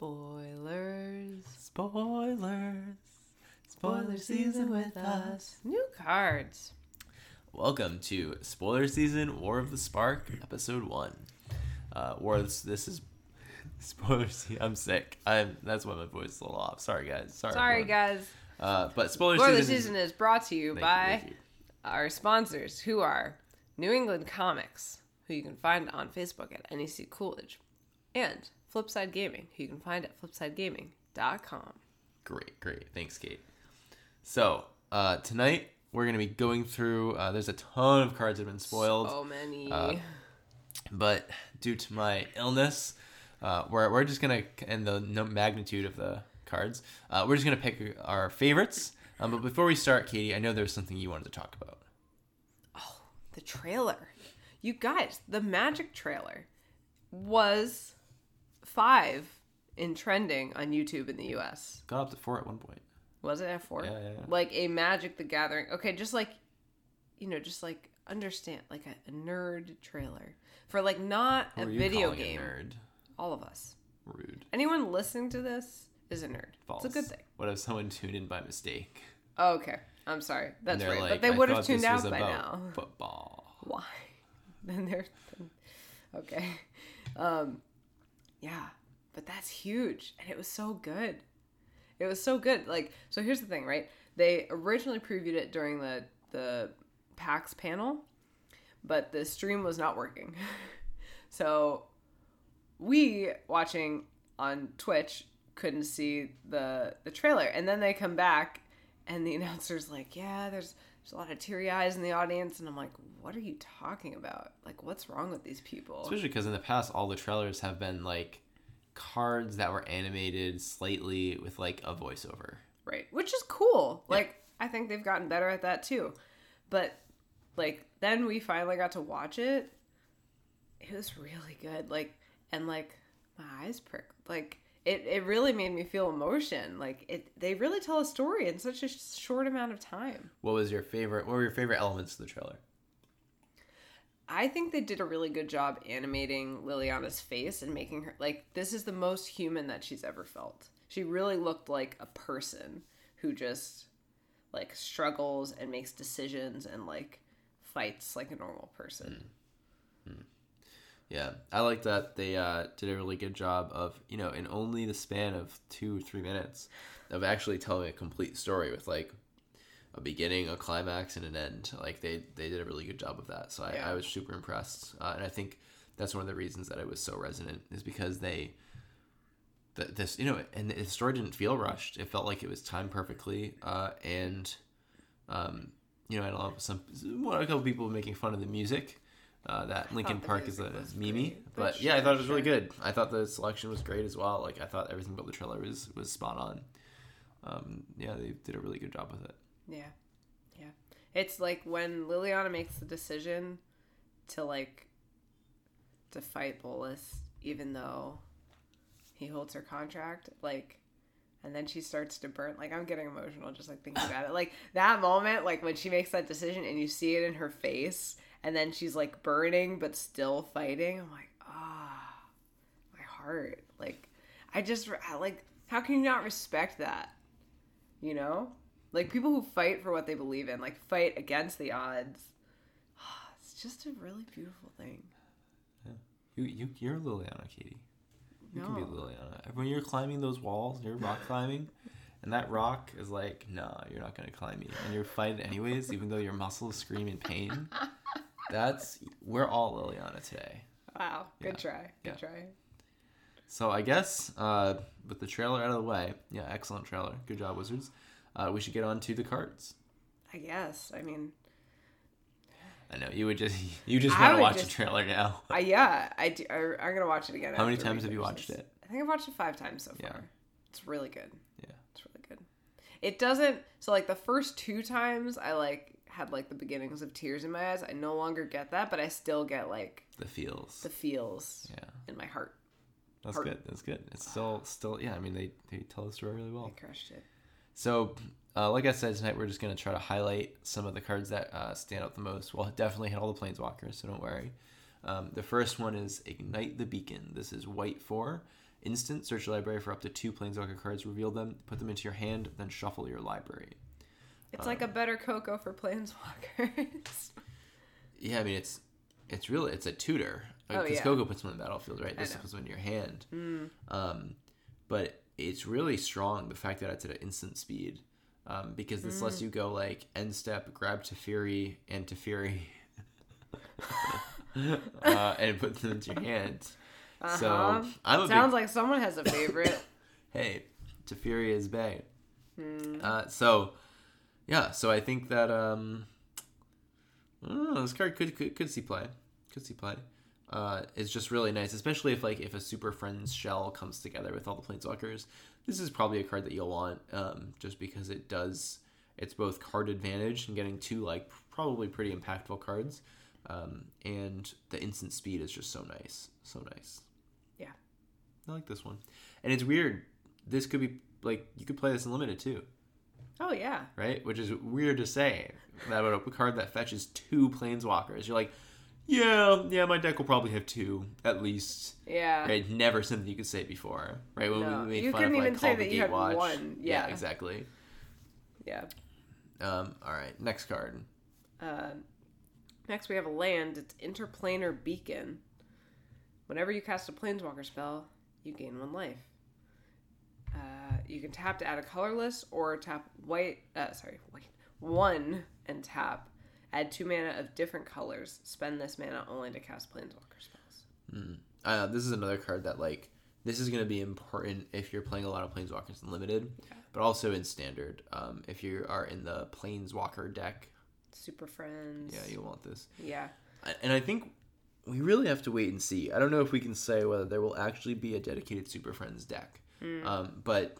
Spoilers. Spoilers. Spoiler season with us. New cards. Welcome to Spoiler Season War of the Spark, Episode 1. Uh, War this, this is. Spoiler season. I'm sick. I'm. That's why my voice is a little off. Sorry, guys. Sorry. Sorry, everyone. guys. Uh, but Spoiler, Spoiler Season. season is brought to you by you. our sponsors, who are New England Comics, who you can find on Facebook at NEC Coolidge, and Flipside Gaming, who you can find at flipsidegaming.com. Great, great. Thanks, Kate. So, uh, tonight we're going to be going through. Uh, there's a ton of cards that have been spoiled. So many. Uh, but due to my illness, uh, we're, we're just gonna and the magnitude of the cards, uh, we're just gonna pick our favorites. Um, but before we start, Katie, I know there's something you wanted to talk about. Oh, the trailer. You guys, the magic trailer was five in trending on YouTube in the US. Got up to four at one point. Was it at four? Yeah, yeah, yeah. Like a Magic the Gathering. Okay, just like, you know, just like understand, like a, a nerd trailer for like not Who a video game. nerd. All of us. Rude. Anyone listening to this is a nerd. False. It's a good thing. What if someone tuned in by mistake? Oh, okay. I'm sorry. That's right. like, but they would have tuned out by now. Football. why then they're okay um yeah but that's huge and it was so good. It was so good like so here's the thing right? They originally previewed it during the the pax panel but the stream was not working. So we watching on twitch couldn't see the the trailer and then they come back and the announcer's like yeah there's there's a lot of teary eyes in the audience and i'm like what are you talking about? Like what's wrong with these people? Especially because in the past, all the trailers have been like cards that were animated slightly with like a voiceover. right which is cool. Like i think they've gotten better at that too. But like then we finally got to watch it. It was really good like and like my eyes pricked like it, it really made me feel emotion like it they really tell a story in such a short amount of time What was your favorite? What were your favorite elements of the trailer? I think they did a really good job animating Liliana's face and making her like this is the most human that she's ever felt. She really looked like a person who just like struggles and makes decisions and like fights like a normal person. Hmm. Yeah, I like that they uh, did a really good job of you know in only the span of two or three minutes of actually telling a complete story with like a beginning, a climax, and an end. Like they they did a really good job of that. So I, Yeah. I was super impressed, uh, and I think that's one of the reasons that it was so resonant is because they. th- This you know, and the story didn't feel rushed. It felt like it was timed perfectly, uh, and um, you know, and a lot of some one a couple people making fun of the music. Uh, that Linkin Park is a Mimi, great, but, but yeah, I thought it was really sure. good. I thought the selection was great as well. Like I thought everything about the trailer was was spot on. Um, yeah, they did a really good job with it. Yeah. Yeah. It's like when Liliana makes the decision to like to fight Bolas even though he holds her contract, like and then she starts to burn like I'm getting emotional just like thinking about it. Like that moment, like when she makes that decision and you see it in her face and then she's like burning but still fighting. I'm like, ah my heart. Like I just I, like how can you not respect that? You know? Like people who fight for what they believe in, like fight against the odds. It's just a really beautiful thing. You you you're Liliana, Katie. You can be Liliana. When you're climbing those walls, you're rock climbing, and that rock is like, nah, you're not gonna climb me, and you're fighting anyways, even though your muscles scream in pain. That's we're all Liliana today. Wow, good Yeah. try. Good Yeah. try. So I guess uh, with the trailer out of the way, yeah, excellent trailer. Good job, Wizards. Uh, we should get on to the cards. I guess. I mean, I know you would just you just want to watch just- the trailer now. I yeah, I do, I, I'm gonna watch it again. How many times have you watched this. it? I think I've watched it five times so far. Yeah. It's really good. Yeah. It's really good. It doesn't. So like the first two times, I like had like the beginnings of tears in my eyes. I no longer get that, but I still get like The feels. the feels Yeah, in my heart. that's Heart. good. That's good. It's still still yeah. I mean they they tell the story really well. I crushed it. So, uh, like I said tonight, we're just gonna try to highlight some of the cards that uh, stand out the most. We'll definitely hit all the planeswalkers, so don't worry. Um, the first one is Ignite the Beacon. This is white four, Instant, search your library for up to two Planeswalker cards, reveal them, put them into your hand, then shuffle your library. It's like a better Coco for planeswalkers. Yeah, I mean it's it's really it's a tutor Oh, because yeah. Coco puts them on the battlefield, right? This puts them in your hand. Mm. Um, but it's really strong the fact that it's at an instant speed, um, because this Mm. lets you go like end step, grab Teferi and Teferi, uh, and put them into your hand. So Uh-huh. I'm a Sounds big like someone has a favorite. hey, Teferi is Bay. Hmm. Uh, so yeah, so I think that um, I don't know, this card could, could could see play, could see play. Uh, it's just really nice, especially if like if a Super Friends shell comes together with all the Planeswalkers. This is probably a card that you'll want, um, just because it does. It's both card advantage and getting two like probably pretty impactful cards, um, and the instant speed is just so nice, so nice. Yeah. I like this one, and it's weird. This could be like you could play this in limited too oh yeah. right? Which is weird to say that about a card that fetches two planeswalkers. You're like, yeah, yeah, my deck will probably have two at least. Yeah. Right? Never something you could say before, right? When No, we made you fun couldn't of like even say that you had Gatewatch. one. Yeah. exactly. Yeah. Um, all right, next card. Uh, next, we have a land. It's Interplanar Beacon. Whenever you cast a Planeswalker spell, you gain one life. You can tap to add a colorless or tap white. Uh, sorry, white one and tap. Add two mana of different colors. Spend this mana only to cast Planeswalker spells. Uh, this is another card that like this is going to be important if you're playing a lot of planeswalkers in limited, but also in standard. Um, if you are in the planeswalker deck, Super Friends. yeah, you'll want this. Yeah. And I think we really have to wait and see. I don't know if we can say whether there will actually be a dedicated Super Friends deck, um, but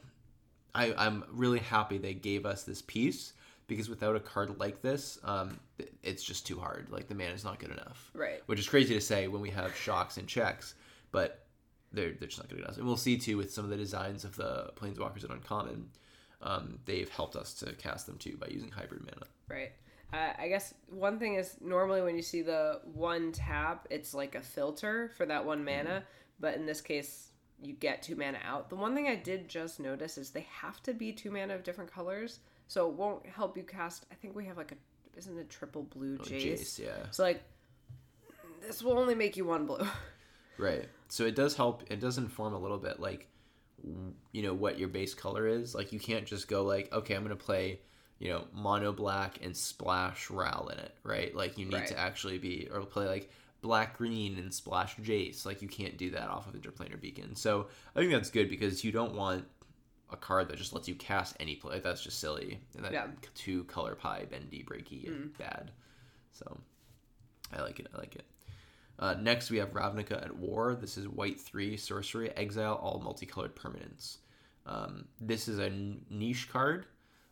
I, I'm really happy they gave us this piece because without a card like this, um, it's just too hard. Like the mana is not good enough, Right. which is crazy to say when we have shocks and checks, but they're they're just not good enough. And we'll see too with some of the designs of the planeswalkers at Uncommon. Um, they've helped us to cast them too by using hybrid mana. Right. Uh, I guess one thing is normally when you see the one tap, it's like a filter for that one mana, but in this case, you get two mana out. The one thing I did just notice is they have to be two mana of different colors, so it won't help you cast. I think we have like a isn't a triple blue Oh, Jace? Jace, yeah. So like this will only make you one blue. Right. So it does help. It does inform a little bit, like, you know, what your base color is. Like, you can't just go like, okay, I'm gonna play, you know, mono black and splash Ral in it, right? Like, you need Right. to actually be or play like black green and splash Jace. Like, you can't do that off of Interplanar Beacon. So I think that's good because you don't want a card that just lets you cast any play. That's just silly. And that Yeah. two color pie bendy breaky and bad. So I like it. I like it. Uh, next, we have Ravnica at War. This is white three sorcery, exile all multicolored permanents. Um, this is a n- niche card.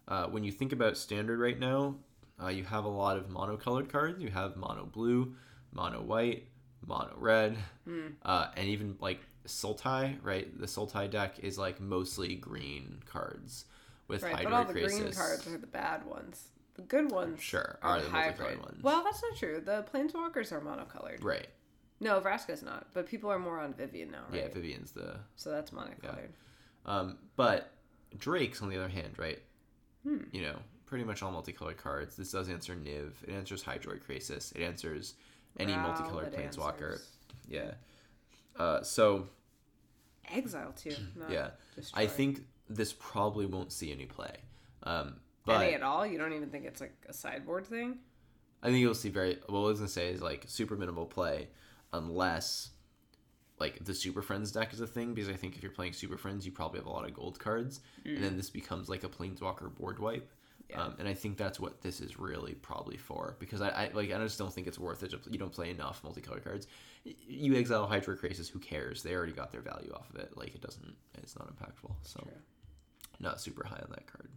Uh, when you think about standard right now, uh, you have a lot of monocolored cards. You have mono blue, mono white, mono red, uh, and even like Sultai. Right, the Sultai deck is like mostly green cards with right, but all the Krasis. green cards are the bad ones. The good ones Sure, are, are the hybrid. multicolored ones. Well, that's not true. The planeswalkers are monocolored. Right. No, Vraska's not, but people are more on Vivien now, right? Yeah, Vivien's the So that's monocolored. Um, but Drake's on the other hand, right? Hmm. You know, pretty much all multicolored cards. This does answer Niv. It answers Hydroid Krasis. It answers any Ral, multicolored planeswalker. answers. Yeah. Uh, so Exile too. Yeah, destroy. I think this probably won't see any play. Um, but any at all. You don't even think it's like a sideboard thing. I think you'll see very. What I was gonna say is like super minimal play, unless like the Super Friends deck is a thing. Because I think if you're playing Super Friends, you probably have a lot of gold cards, and then this becomes like a Planeswalker board wipe. Yeah. Um, and I think that's what this is really probably for. Because I, I like I just don't think it's worth it. To, you don't play enough multicolored cards. You exile Hydra Krasis. Who cares? They already got their value off of it. Like it doesn't. It's not impactful. So True. not super high on that card.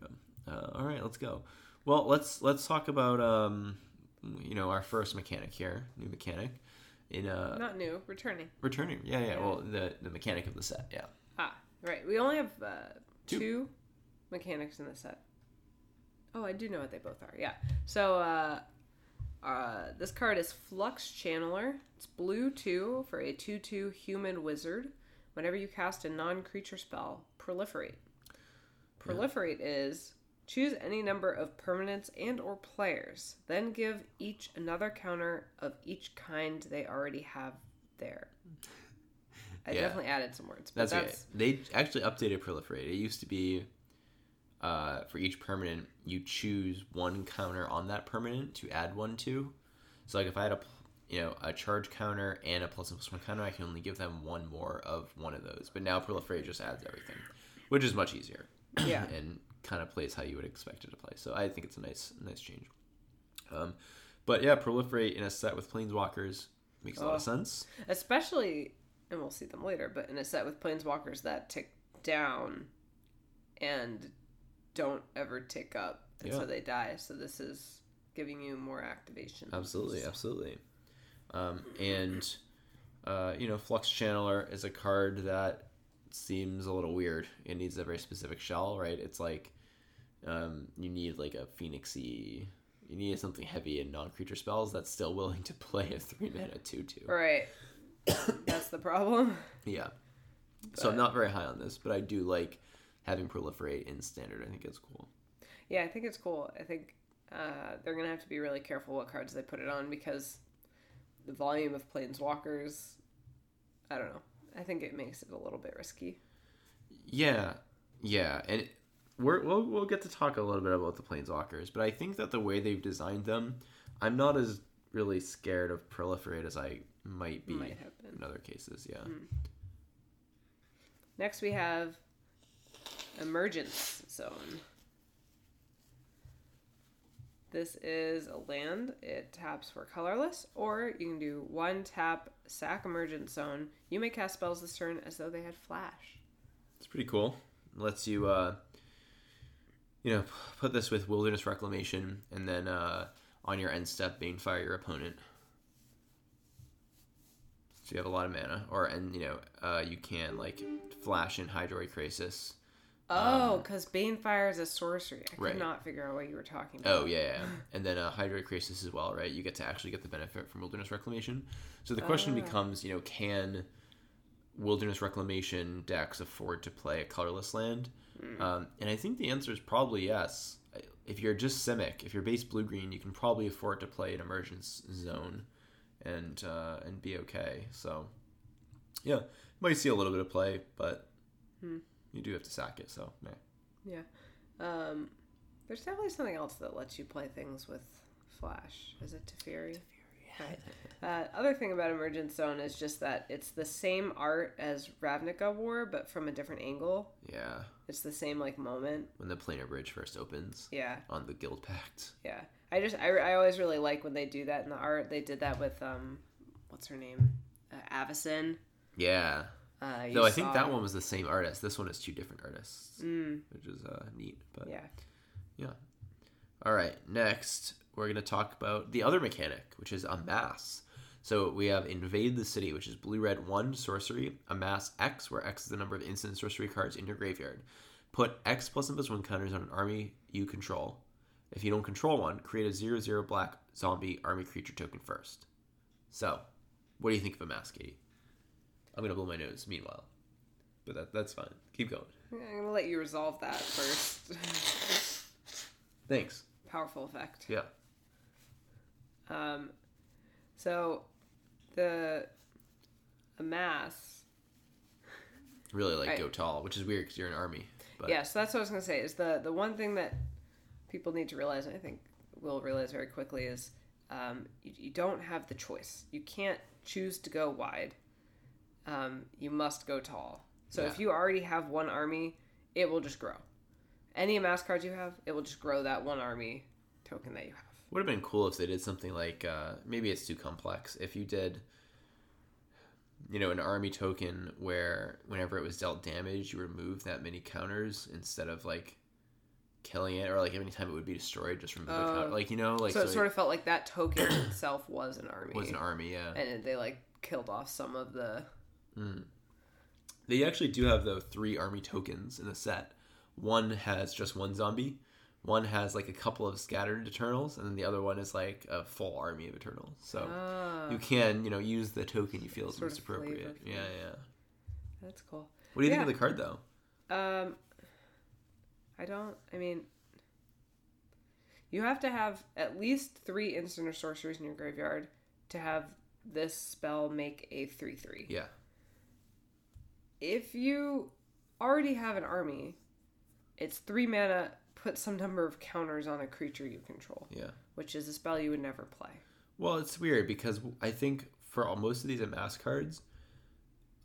Yeah. Uh, all right, let's go. Well, let's let's talk about um, you know, our first mechanic here, new mechanic in uh Not new, returning. returning. Yeah, yeah. Well, the the mechanic of the set. Yeah. Ah, right. We only have uh, Two. two. Mechanics in the set. Oh, I do know what they both are. Yeah. So uh, uh, this card is Flux Channeler. It's blue two for a two-two human wizard. Whenever you cast a non-creature spell, proliferate. Proliferate is choose any number of permanents and or players, then give each another counter of each kind they already have there. I Yeah. definitely added some words, but That's, that's, okay. They actually updated proliferate. It used to be uh, for each permanent, you choose one counter on that permanent to add one to. So like if I had a you know a charge counter and a plus one plus one counter, I can only give them one more of one of those. But now proliferate just adds everything, which is much easier. Yeah. and kind of plays how you would expect it to play. So I think it's a nice nice change. Um, but yeah, proliferate in a set with planeswalkers makes a lot of Oh. sense. especially and we'll see them later, but in a set with planeswalkers that tick down and don't ever tick up and Yeah. they die. So this is giving you more activation. Absolutely, absolutely. Um, and uh, you know, Flux Channeler is a card that seems a little weird. It needs a very specific shell, right? It's like um, you need like a phoenixy. You need something heavy and non-creature spells that's still willing to play a three mana two-two. Right. That's the problem. Yeah. So I'm not very high on this, but I do like having proliferate in standard. I think it's cool. Yeah, I think it's cool. I think uh, they're gonna have to be really careful what cards they put it on because the volume of planeswalkers. I don't know. I think it makes it a little bit risky. Yeah, yeah, and we're, we'll we'll get to talk a little bit about the planeswalkers, but I think that the way they've designed them, I'm not as really scared of proliferate as I might be Might in other cases. Yeah, Next, we have Emergence Zone. This is a land. It taps for colorless, or you can do one tap, sack Emergence Zone. You may cast spells this turn as though they had flash. it's pretty cool. lets you, uh, you know, put this with Wilderness Reclamation, and then uh, on your end step, Banefire your opponent. So you have a lot of mana, or and you know, uh, you can like flash in Hydroid Krasis. Oh, because Banefire is a sorcery. I could not figure out what you were talking about. Oh yeah, yeah. and then uh, Hydroid Krasis as well, right? You get to actually get the benefit from Wilderness Reclamation. So the question Ah. becomes, you know, can Wilderness Reclamation decks afford to play a colorless land? Um, and I think the answer is probably yes. If you're just Simic, if you're base blue green, you can probably afford to play an Emergence Zone, and uh, and be okay. So yeah, might see a little bit of play, but Hmm. You do have to sack it. So yeah. Yeah. Um, there's definitely something else that lets you play things with Flash. Is it Teferi? Right. Uh, other thing about Emergence Zone is just that it's the same art as Ravnica War, but from a different angle. yeah. It's the same like moment. When the Planar Bridge first opens Yeah, on the Guild Pact. yeah. I just I, I always really like when they do that in the art. They did that with um, what's her name, uh, Avacyn. Yeah. Uh, Though I think that one was the same artist. This one is two different artists, Mm, which is uh, neat. But yeah. yeah. all right, next we're gonna talk about the other mechanic, which is amass. So we have invade the city, which is blue red one sorcery, amass X, where X is the number of instant sorcery cards in your graveyard. Put X plus and plus one counters on an army you control. If you don't control one, create a zero zero black zombie army creature token first. So, what do you think of amass, Katie? I'm gonna blow my nose. Meanwhile, but that that's fine. Keep going. I'm gonna let you resolve that first. Thanks. Powerful effect. Yeah. Um, so the amass. Really like Right. go tall, which is weird because you're an army. But yeah, so that's what I was gonna say. Is the the one thing that people need to realize, and I think we'll realize very quickly, is um, you, you don't have the choice. You can't choose to go wide. Um, you must go tall. So if you already have one army, it will just grow. Any amass cards you have, it will just grow that one army token that you have. would have been cool if they did something like uh, maybe it's too complex. If you did, you know, an army token where whenever it was dealt damage, you remove that many counters instead of like killing it, or like every time it would be destroyed, just remove a Oh. counter. Like you know, like so it sort of felt like that token itself was an army. was an army. Yeah. and they like killed off some of the Mm. They actually do have though three army tokens in the set. One has just one zombie. One has like a couple of scattered Eternals, and then the other one is like a full army of Eternals. So Ah, you can, you know, use the token you feel is most appropriate. Yeah, yeah. That's cool. What do you Yeah. think of the card though? Um, I don't. I mean, you have to have at least three instant or sorceries in your graveyard to have this spell make a three three. Yeah. If you already have an army, it's three mana. Put some number of counters on a creature you control, Yeah. which is a spell you would never play. Well, it's weird because I think for all, most of these amass cards,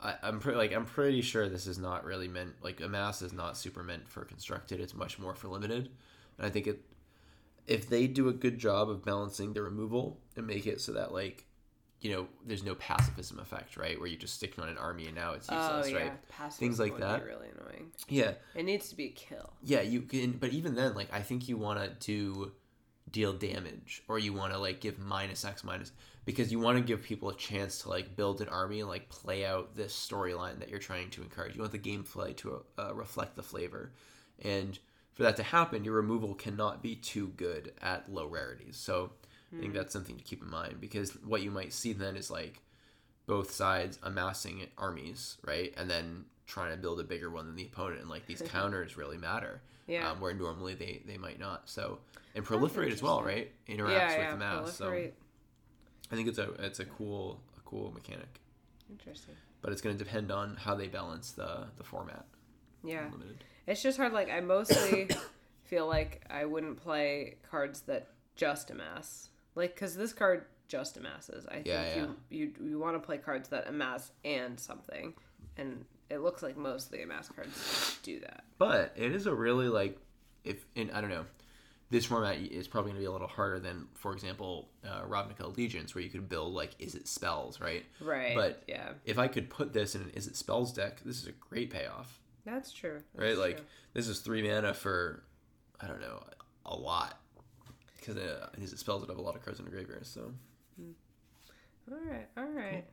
I, I'm pretty like I'm pretty sure this is not really meant like amass is not super meant for constructed. It's much more for limited, and I think it if they do a good job of balancing the removal and make it so that like you know there's no pacifism effect right? Where you're just sticking on an army and now it's useless oh yeah, right? Passive Things like would that. Be really annoying. yeah. It needs to be a kill. yeah you can but even then like i think you want to do deal damage or you want to like give minus x minus because you want to give people a chance to like build an army and like play out this storyline that you're trying to encourage. You want the gameplay to uh, reflect the flavor. And for that to happen your removal cannot be too good at low rarities. So i think that's something to keep in mind because what you might see then is like both sides amassing armies right and then trying to build a bigger one than the opponent and like these counters really matter Yeah. um, where normally they they might not. So and proliferate as well, right? Interacts yeah, with yeah. the mass. So. I think it's a it's a cool a cool mechanic, Interesting. but it's going to depend on how they balance the the format. Yeah. Limited. It's just hard. Like I mostly feel like I wouldn't play cards that just amass. Like because this card just amasses. I Yeah, think you you you want to play cards that amass and something, and it looks like most of the amass cards do that. But it is a really like if in I don't know. This format is probably going to be a little harder than, for example, uh, Ravnica Allegiance, where you could build like is it spells, right? Right. But yeah, If I could put this in an is it spells deck, this is a great payoff. that's true. right? That's Like true. this is three mana for I don't know a lot because uh, these spells it have a lot of cards in the graveyard. So all right, all right.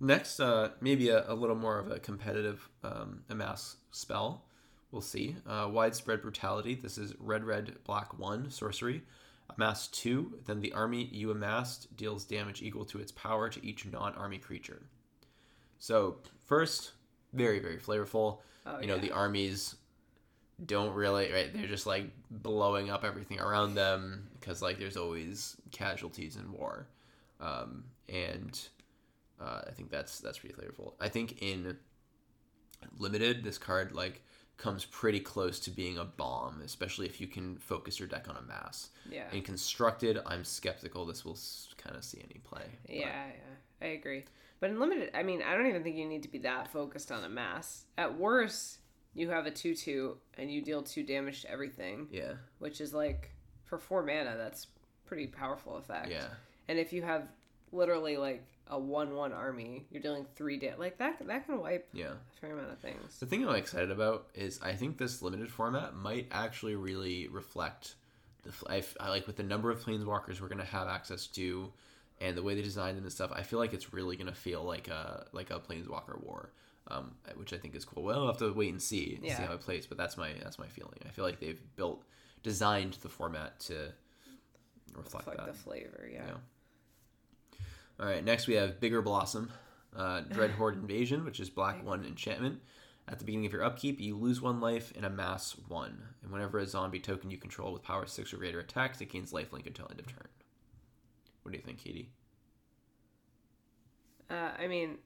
next, uh, maybe a, a little more of a competitive um, amass spell. We'll see. Uh, widespread brutality. This is red, red, black one sorcery. Amass two. Then the army you amassed deals damage equal to its power to each non-army creature. So first, very very flavorful. Oh, you know yeah. the armies don't really right they're just like blowing up everything around them because like there's always casualties in war um, and uh, i think that's that's pretty flavorful i think in limited this card like comes pretty close to being a bomb especially if you can focus your deck on a mass Yeah. in constructed i'm skeptical this will kind of see any play but- Yeah, yeah, I agree. But in limited, I mean, I don't even think you need to be that focused on a mass. At worst, you have a two-two and you deal two damage to everything, yeah which is like for four mana, that's pretty powerful effect. yeah And if you have literally like a one-one army, you're dealing three damage. Like that, that can wipe yeah a fair amount of things. The thing I'm excited about is I think this limited format might actually really reflect the I, I like with the number of planeswalkers we're gonna have access to, and the way they designed them and stuff. I feel like it's really gonna feel like a like a planeswalker war, um, which I think is cool. Well, we'll have to wait and see and see how it plays, but that's my that's my feeling. I feel like they've built designed the format to reflect Like that. the flavor, yeah. Yeah. All right, next we have Bitter Blossom, uh, Dread Horde Invasion, which is black one enchantment. At the beginning of your upkeep, you lose one life and amass one. And whenever a zombie token you control with power six or greater attacks, it gains lifelink until end of turn. What do you think, Katie? Uh, I mean,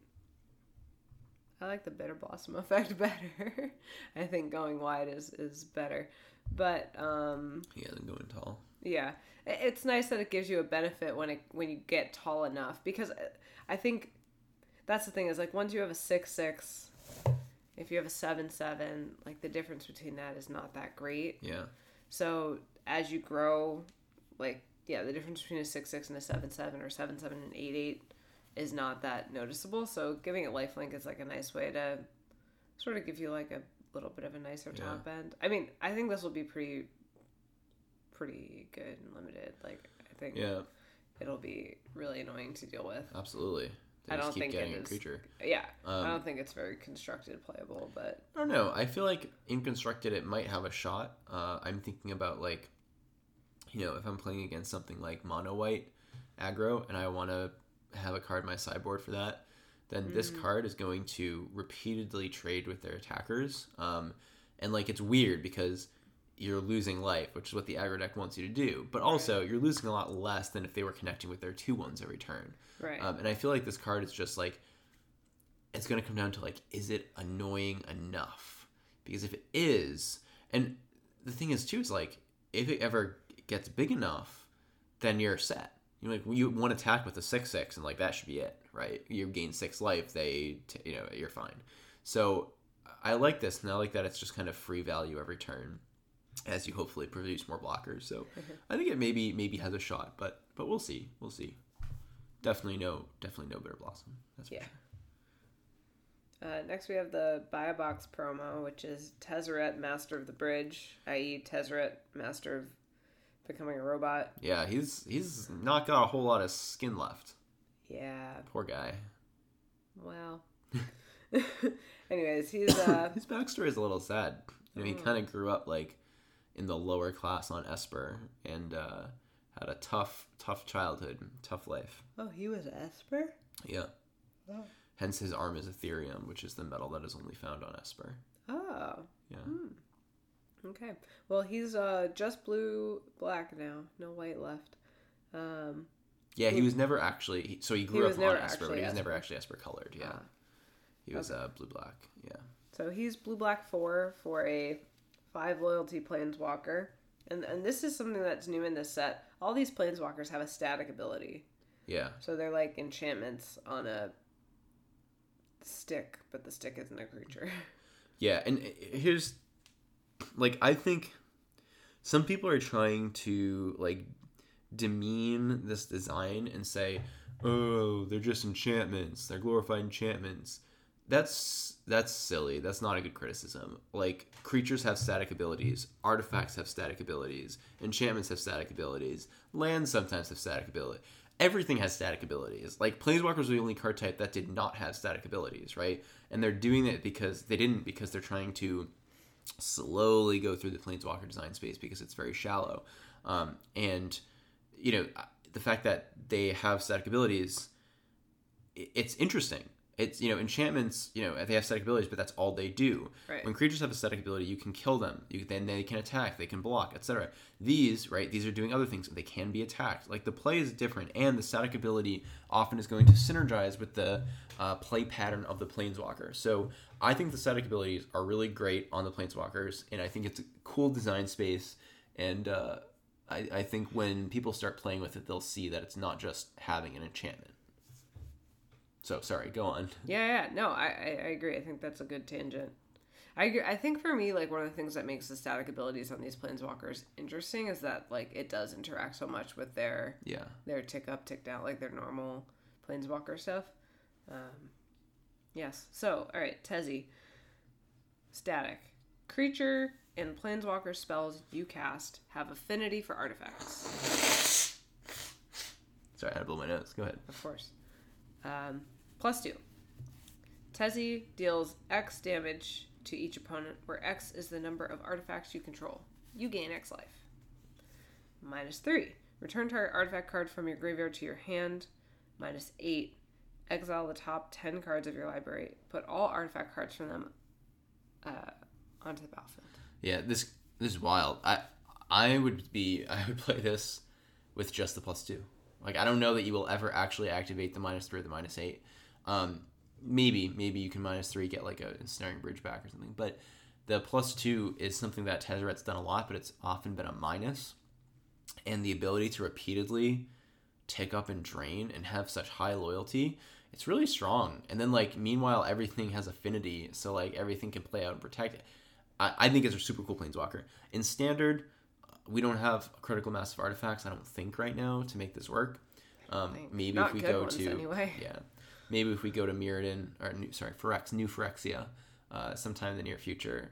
I like the bitter blossom effect better. I think going wide is is better, but um, Yeah, then going tall. yeah, it's nice that it gives you a benefit when it when you get tall enough because uh, I think that's the thing is like once you have a six six, if you have a seven seven, like the difference between that is not that great. Yeah, So as you grow, like yeah, the difference between a six six and a seven seven or seven seven and eight eight is not that noticeable. So giving it lifelink is like a nice way to sort of give you like a little bit of a nicer Yeah. top end. I mean, I think this will be pretty pretty good and limited. Like I think yeah, it'll be really annoying to deal with. absolutely. They I don't keep think it a creature. Yeah, Um, I don't think it's very constructed playable, but I don't know. I feel like in constructed it might have a shot. Uh, I'm thinking about like, you know, if I'm playing against something like mono white aggro and I want to have a card in my sideboard for that, then this card is going to repeatedly trade with their attackers. Um, and like it's weird because you're losing life, which is what the aggro deck wants you to do. But also you're losing a lot less than if they were connecting with their two ones every turn. Right. Um, and I feel like this card is just like it's going to come down to like is it annoying enough? Because if it is, and the thing is too is like if it ever gets big enough, then you're set. You know, like you one attack with a six six, and like that should be it, right? You gain six life, they t- you know you're fine. So I like this, and I like that it's just kind of free value every turn, as you hopefully produce more blockers. So I think it maybe maybe has a shot, but but we'll see, we'll see. Definitely no, definitely no bitter blossom. That's for Yeah. sure. Uh, next, we have the Buy-a-Box promo, which is Tezzeret, Master of the Bridge, i.e., Tezzeret, Master of becoming a robot. Yeah, he's he's not got a whole lot of skin left. Yeah, Poor guy. well. Anyways, he's uh, His backstory is a little sad. You know, he kind of grew up like in the lower class on Esper and uh, had a tough, tough childhood, tough life. oh, he was Esper. Yeah. Oh. Hence, his arm is etherium, which is the metal that is only found on Esper. Oh, Yeah. Okay. Well, he's uh just blue black now, no white left. Um, Yeah, he was never actually. he- So he grew was up on never Esper, but actually he was never actually Esper colored. Yeah. Ah. He was uh, blue black. Yeah. So he's blue black four for a five loyalty planeswalker. And and this is something that's new in this set. All these planeswalkers have a static ability. Yeah. So they're like enchantments on a stick, but the stick isn't a creature. Yeah, and i- here's like I think some people are trying to like demean this design and say, "Oh, they're just enchantments. They're glorified enchantments." That's that's silly. That's not a good criticism. Like creatures have static abilities, artifacts have static abilities, enchantments have static abilities, lands sometimes have static ability. Everything has static abilities. Like planeswalkers were the only card type that did not have static abilities, right? And they're doing it because they didn't because they're trying to slowly go through the planeswalker design space because it's very shallow. Um, and you know the fact that they have static abilities, it's interesting. It's you know enchantments. You know they have static abilities, but that's all they do. Right. When creatures have a static ability, you can kill them. You then they can attack, they can block, etc. These right, these are doing other things. They can be attacked. Like the play is different, and the static ability often is going to synergize with the uh, play pattern of the planeswalker. So I think the static abilities are really great on the planeswalkers, and I think it's a cool design space. And uh, I, I think when people start playing with it, they'll see that it's not just having an enchantment. So sorry, go on. Yeah, yeah. No, I, I, I agree. I think that's a good tangent. I agree. I think for me, like one of the things that makes the static abilities on these planeswalkers interesting is that like it does interact so much with their Yeah. their tick up, tick down, like their normal planeswalker stuff. Um, yes. So, all right, Tezzy. Static. Creature and planeswalker spells you cast have affinity for artifacts. Sorry, I had to blow my nose. Go ahead. Of course. Um, plus two. Tezzy deals X damage to each opponent, where X is the number of artifacts you control. You gain X life. Minus three. Return target artifact card from your graveyard to your hand. Minus eight. Exile the top 10 cards of your library. Put all artifact cards from them uh, onto the battlefield. Yeah, this this is wild. I I would be I would play this with just the plus two. Like I don't know that you will ever actually activate the minus three or the minus eight. Um, maybe maybe you can minus three get like a ensnaring bridge back or something. But the plus two is something that Tezzeret's done a lot, but it's often been a minus. And the ability to repeatedly take up and drain and have such high loyalty, it's really strong. And then like meanwhile everything has affinity, so like everything can play out and protect it. I, I think it's a super cool planeswalker. In standard, we don't have a critical mass of artifacts. I don't think right now to make this work. Um, maybe Not if we go to anyway. yeah, maybe if we go to Mirrodin or new, sorry Phyrex, new Phyrexia, uh, sometime in the near future,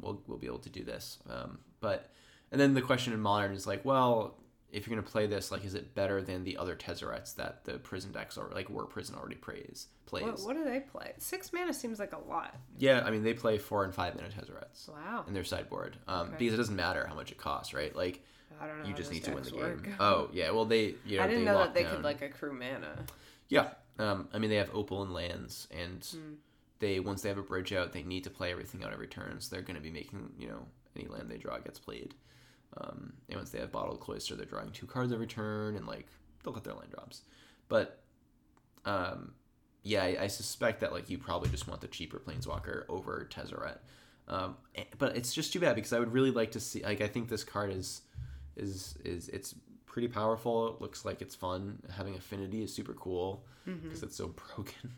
we'll we'll be able to do this. Um, but and then the question in modern is like, well, if you're gonna play this, like, is it better than the other Tezzerets that the prison decks or like Whir Prison already plays plays? What, what do they play? Six mana seems like a lot. Yeah, I mean they play four and five mana Tezzerets Wow. in their sideboard um, Okay. because it doesn't matter how much it costs, right? Like I don't know. you just need to win the decks game. Oh yeah, well they you know I didn't they know that they down. could like accrue mana. yeah Um, I mean, they have opal and lands, and Mm. they once they have a bridge out, they need to play everything out every turn. So they're going to be making you know any land they draw gets played. Um, and once they have bottled cloister, they're drawing two cards every turn, and like they'll get their land drops. But um, yeah, I, I suspect that like you probably just want the cheaper planeswalker over Tezzeret. Um, but it's just too bad because I would really like to see. Like, I think this card is is is it's pretty powerful. It looks like it's fun. Having affinity is super cool because it's so broken.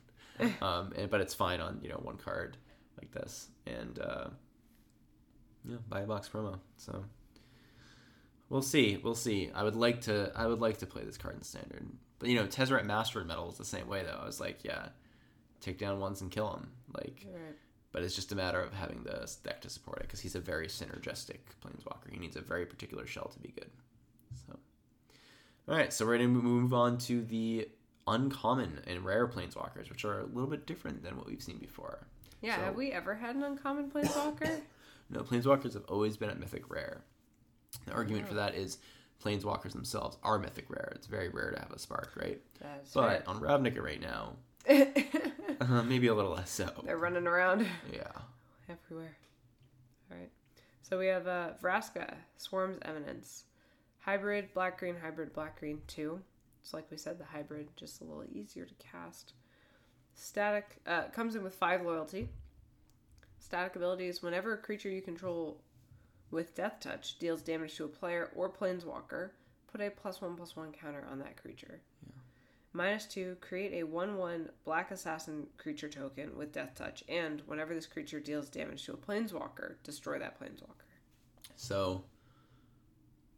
um, and but it's fine on you know one card like this, and uh, yeah, buy a box promo. So we'll see. We'll see. I would like to. I would like to play this card in standard, but you know, Tezzeret Master Metal is the same way though. I was like, yeah, take down ones and kill them. Like, Right. but it's just a matter of having the deck to support it because he's a very synergistic planeswalker. He needs a very particular shell to be good. So, all right, so we're gonna move on to the uncommon and rare planeswalkers, which are a little bit different than what we've seen before. Yeah, So- have we ever had an uncommon planeswalker? No, planeswalkers have always been at mythic rare. The argument for that is planeswalkers themselves are mythic rare. It's very rare to have a spark, right? That's But on Ravnica right now, uh, maybe a little less so. They're running around Yeah. everywhere. All right. So we have uh, Vraska, Swarm's Eminence. Hybrid, black green, hybrid, black green, two. It's like we said, the hybrid, just a little easier to cast. Static, uh, comes in with five loyalty. Static abilities whenever a creature you control with Death Touch deals damage to a player or planeswalker, put a plus one plus one counter on that creature. Minus two, create a 1 1 Black Assassin creature token with Death Touch, and whenever this creature deals damage to a planeswalker, destroy that planeswalker. So,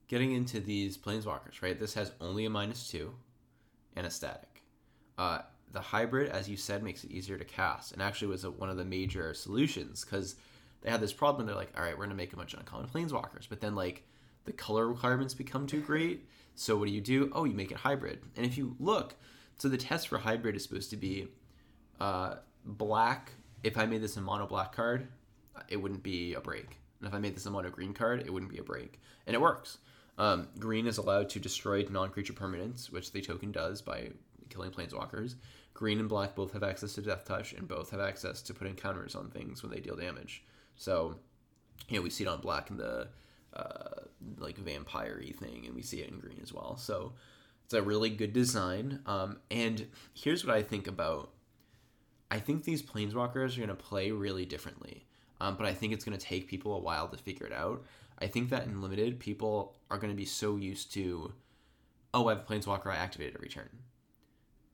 getting into these planeswalkers, right? This has only a minus two and a static. Uh, the hybrid, as you said, makes it easier to cast, and actually was a, one of the major solutions because they had this problem. They're like, all right, we're gonna make a bunch of uncommon planeswalkers, but then like the color requirements become too great. So what do you do? Oh, you make it hybrid. And if you look, so the test for hybrid is supposed to be uh, black. If I made this a mono black card, it wouldn't be a break. And if I made this a mono green card, it wouldn't be a break. And it works. Um, green is allowed to destroy non creature permanents, which the token does by killing planeswalkers. Green and black both have access to Death Touch, and both have access to putting counters on things when they deal damage. So, you know, we see it on black in the uh, like vampire thing, and we see it in green as well. So, it's a really good design. Um, and here's what I think about I think these planeswalkers are going to play really differently. Um, but I think it's going to take people a while to figure it out. I think that in limited, people are going to be so used to, oh, I have a planeswalker, I activate it every turn.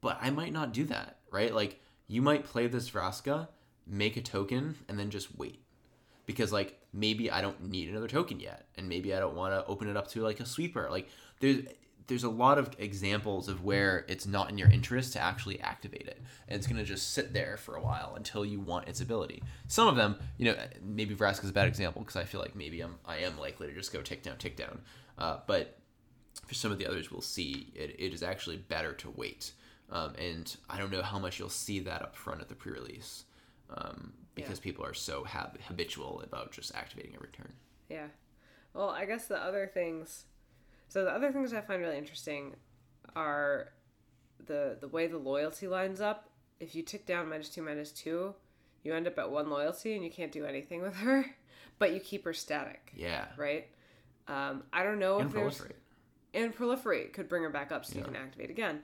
But I might not do that, right? Like, you might play this Vraska, make a token, and then just wait. Because, like, maybe I don't need another token yet. And maybe I don't want to open it up to, like, a sweeper. Like, there's there's a lot of examples of where it's not in your interest to actually activate it and it's going to just sit there for a while until you want its ability some of them you know maybe vraska's a bad example because i feel like maybe i'm i am likely to just go tick down tick down uh, but for some of the others we'll see it, it is actually better to wait um, and i don't know how much you'll see that up front at the pre-release um, because people are so hab- habitual about just activating every turn Yeah. Well, I guess the other things. So the other things I find really interesting are the the way the loyalty lines up. If you tick down minus two minus two, you end up at one loyalty and you can't do anything with her, but you keep her static, yeah right? Um, I don't know and if there's and proliferate could bring her back up so you can activate again.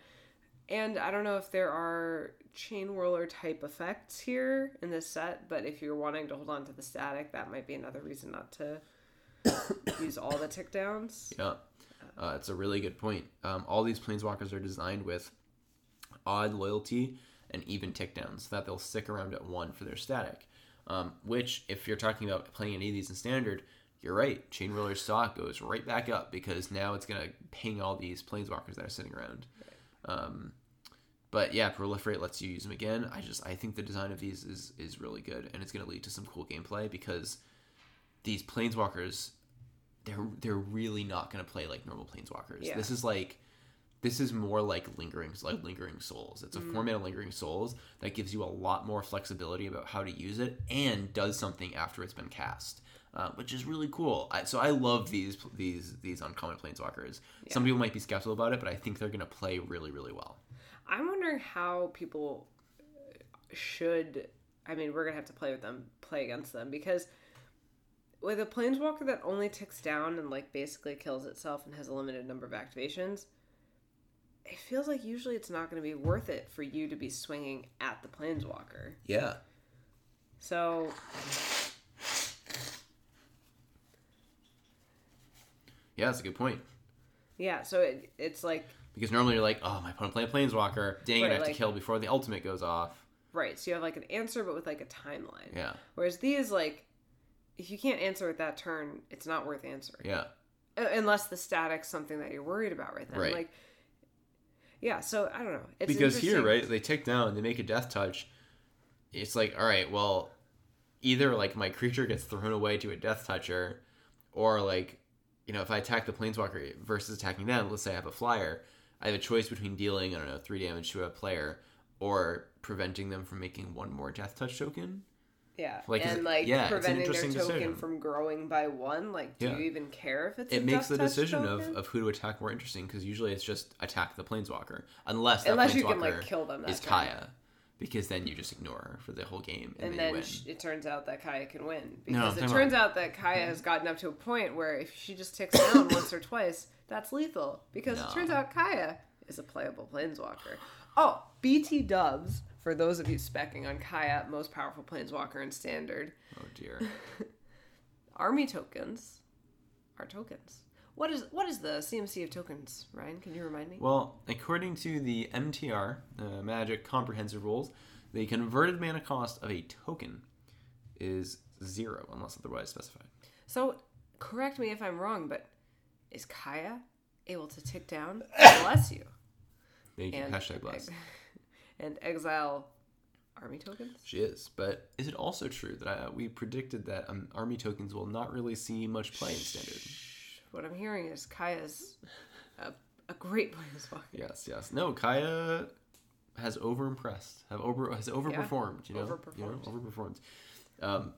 And I don't know if there are chain whirler type effects here in this set, but if you're wanting to hold on to the static, that might be another reason not to use all the tick downs. Yeah, uh, it's a really good point. Um, all these planeswalkers are designed with odd loyalty and even tick downs, so that they'll stick around at one for their static. Um, which, if you're talking about playing any of these in standard, you're right. Chain Whirler stock goes right back up because now it's gonna ping all these planeswalkers that are sitting around. Um, but yeah, proliferate lets you use them again. I just I think the design of these is is really good, and it's gonna lead to some cool gameplay because these planeswalkers they're they're really not going to play like normal planeswalkers. Yeah. This is like this is more like lingering like lingering souls. It's a format of lingering souls that gives you a lot more flexibility about how to use it and does something after it's been cast. Uh, which is really cool. I, so I love these these these uncommon planeswalkers. Some people might be skeptical about it, but I think they're going to play really really well. I'm wondering how people should. I mean, we're gonna have to play with them, play against them, because with a planeswalker that only ticks down and like basically kills itself and has a limited number of activations, it feels like usually it's not going to be worth it for you to be swinging at the planeswalker. Yeah. So Yeah, that's a good point. yeah, so it, it's like Because normally you're like, oh, my opponent playing Planeswalker. Dang it, I have like- to kill before the ultimate goes off. right, so you have like an answer but with like a timeline. Yeah. Whereas these like if you can't answer at that turn, it's not worth answering. Yeah. Uh, Unless the static's something that you're worried about right then. Right. Like yeah, so I don't know. It's because here, right, they tick down, they make a death touch. It's like, all right, well, either like my creature gets thrown away to a death toucher, or like, you know, if I attack the planeswalker versus attacking them, let's say I have a flyer, I have a choice between dealing, I don't know, three damage to a player, or preventing them from making one more death touch token. Yeah, Like, and like yeah, preventing their token decision. from growing by one. Like, do Yeah. you even care if it's? It makes the decision of, token? of who to attack more interesting because usually it's just attack the planeswalker, unless that unless you can like kill them. That is turn. Kaya, because then you just ignore her for the whole game and, And then, then win. sh- it turns out that Kaya can win No, because I'm it turns out that Kaya has gotten up to a point where if she just ticks down once or twice, that's lethal because it turns out Kaya is a playable planeswalker. Oh, BT Dubs for those of you specking on Kaya, most powerful planeswalker in standard. oh dear. Army tokens are tokens. What is what is the CMC of tokens, Ryan? Can you remind me? Well, according to the MTR, uh, Magic Comprehensive Rules, the converted mana cost of a token is zero unless otherwise specified. So, correct me if I'm wrong, but is Kaya able to tick down? Bless you. Thank you. And, Hashtag bless. and exile army tokens? She is. But is it also true that uh, we predicted that um, army tokens will not really see much play in standard? What I'm hearing is Kaya's a, a great planeswalker. Yes, yes. No, Kaya has overimpressed, have over has overperformed. You know, you know, Overperformed. overperformed. Um,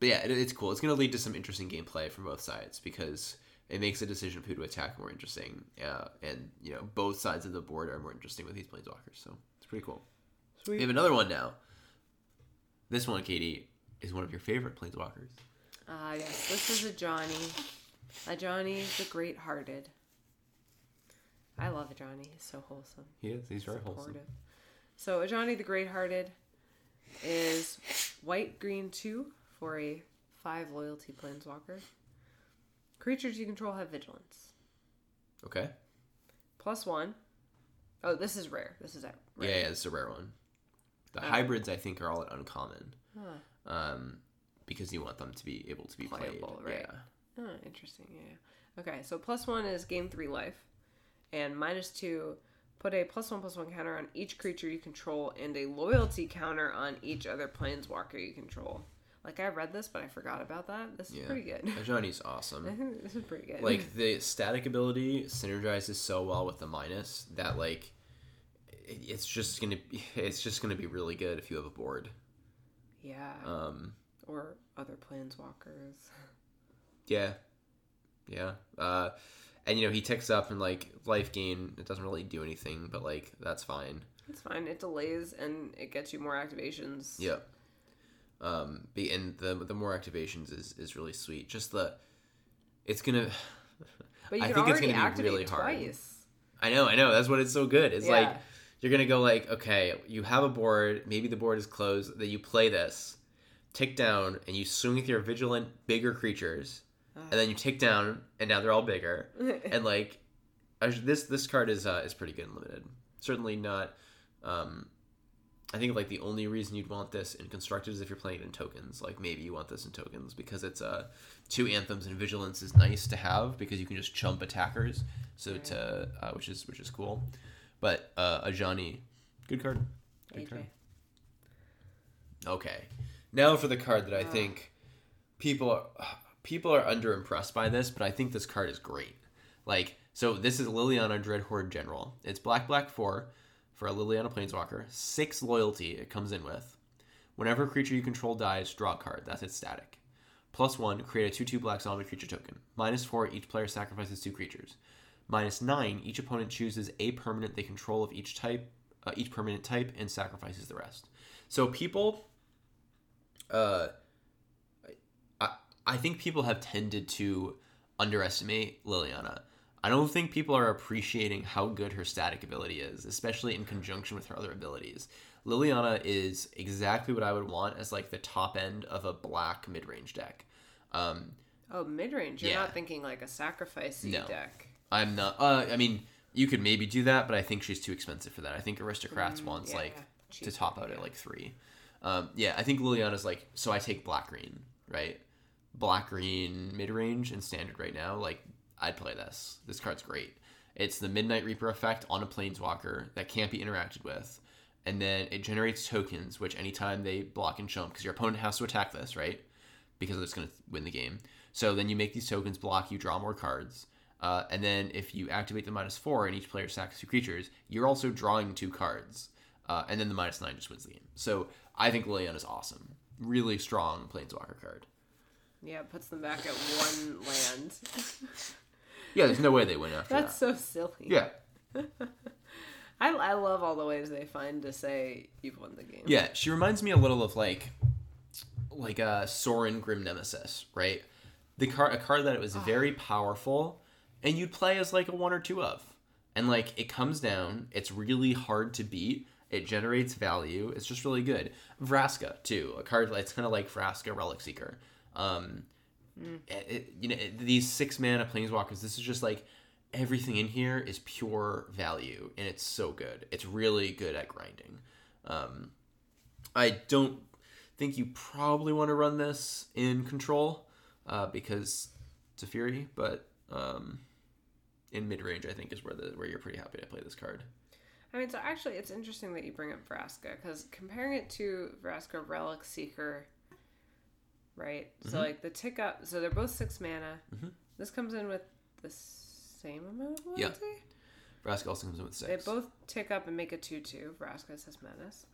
but yeah, it, it's cool. It's going to lead to some interesting gameplay from both sides because it makes the decision of who to attack more interesting. Uh, and you know, both sides of the board are more interesting with these planeswalkers. So it's pretty cool. We have another one now. This one, Katie, is one of your favorite planeswalkers. Ah, yes. This is Ajani. Ajani the Great Hearted. I love Ajani. He's so wholesome. He is. He's very wholesome. So Ajani the Great Hearted is white green two for a five loyalty planeswalker. Creatures you control have vigilance. Okay. Plus one. Oh, this is rare. This is a rare. Yeah, yeah, it's a rare one. The hybrids, I think, are all at uncommon. Huh. um, because you want them to be able to be Playable, played. right. Yeah. Oh, interesting. Yeah. Okay, so plus one is game three life, and minus two. Put a plus one plus one counter on each creature you control, and a loyalty counter on each other planeswalker you control. Like I read this, but I forgot about that. This is Yeah. pretty good. Johnny's awesome. this is pretty good. like the static ability synergizes so well with the minus that like it's just gonna be it's just gonna be really good if you have a board. yeah, Um, or other planeswalkers. yeah, yeah. Uh, and you know he ticks up and like life gain. It doesn't really do anything, but like that's fine. It's fine. It delays and it gets you more activations. Yeah. Um, be and the the more activations is is really sweet. Just the it's gonna. but you I think it's gonna be really hard. twice. I know, I know. That's what it's so good. It's like you're gonna go like, okay, you have a board. Maybe the board is closed. That you play this, tick down, and you swing with your vigilant bigger creatures, and then you take down, and now they're all bigger. and like, this this card is uh, is pretty good and limited. Certainly not. Um, I think like the only reason you'd want this in constructed is if you're playing it in tokens. Like maybe you want this in tokens because it's uh two anthems and vigilance is nice to have because you can just chump attackers. So to uh, which is which is cool. But uh, Ajani, good card. Good AJ. card. Okay, now for the card that I think people are people are underimpressed by this, but I think this card is great. Like so, this is Liliana Dreadhorde General. It's black black four for a Liliana Planeswalker. Six loyalty it comes in with. Whenever a creature you control dies, draw a card. That's its static. Plus one, create a 2 2 black zombie creature token. Minus four, each player sacrifices two creatures. Minus nine, each opponent chooses a permanent they control of each type uh, each permanent type and sacrifices the rest. So people, uh, I think people have tended to underestimate Liliana. I don't think people are appreciating how good her static ability is, especially in conjunction with her other abilities. Liliana is exactly what I would want as like the top end of a black mid range deck. Um, Oh, mid range. You're Yeah. not thinking like a sacrifice No. deck. I'm not. Uh, I mean, you could maybe do that, but I think she's too expensive for that. I think aristocrats Mm, wants yeah, like to top out yeah. at like three. Um, yeah, I think Liliana's like. So I take black green, right? Black green mid range and standard right now. Like I'd play this. This card's great. It's the Midnight Reaper effect on a planeswalker that can't be interacted with, and then it generates tokens, which anytime they block and jump, because your opponent has to attack this, right? Because it's going to win the game. So then you make these tokens block, you draw more cards. Uh, and then if you activate the minus four and each player sacks two creatures, you're also drawing two cards. Uh, and then the minus nine just wins the game. So I think Liliana is awesome. Really strong Planeswalker card. Yeah, it puts them back at one land. Yeah, there's no way they win after that. That's that. so silly. Yeah. I, I love all the ways they find to say you've won the game. Yeah, she reminds me a little of like like uh, a Sorin Grim Nemesis, right? The card a card that was ah. very powerful and you'd play as like a one or two of. And like it comes down, it's really hard to beat. It generates value. It's just really good. Vraska too, a card that's kind of like Vraska Relic Seeker. Um, it- it- you know it- these six mana planeswalkers. This is just like everything in here is pure value, and it's so good. It's really good at grinding. Um, I don't think you probably want to run this in control uh, because it's a fury, but um, in mid range, I think is where the where you're pretty happy to play this card. I mean, so actually, it's interesting that you bring up Vraska because comparing it to Vraska Relic Seeker, right? So Mm-hmm. like the tick up, so they're both six mana. Mhm. This comes in with the same amount of Yeah. loyalty. Vraska also comes in with six. They both tick up and make a two-two. Vraska says menace.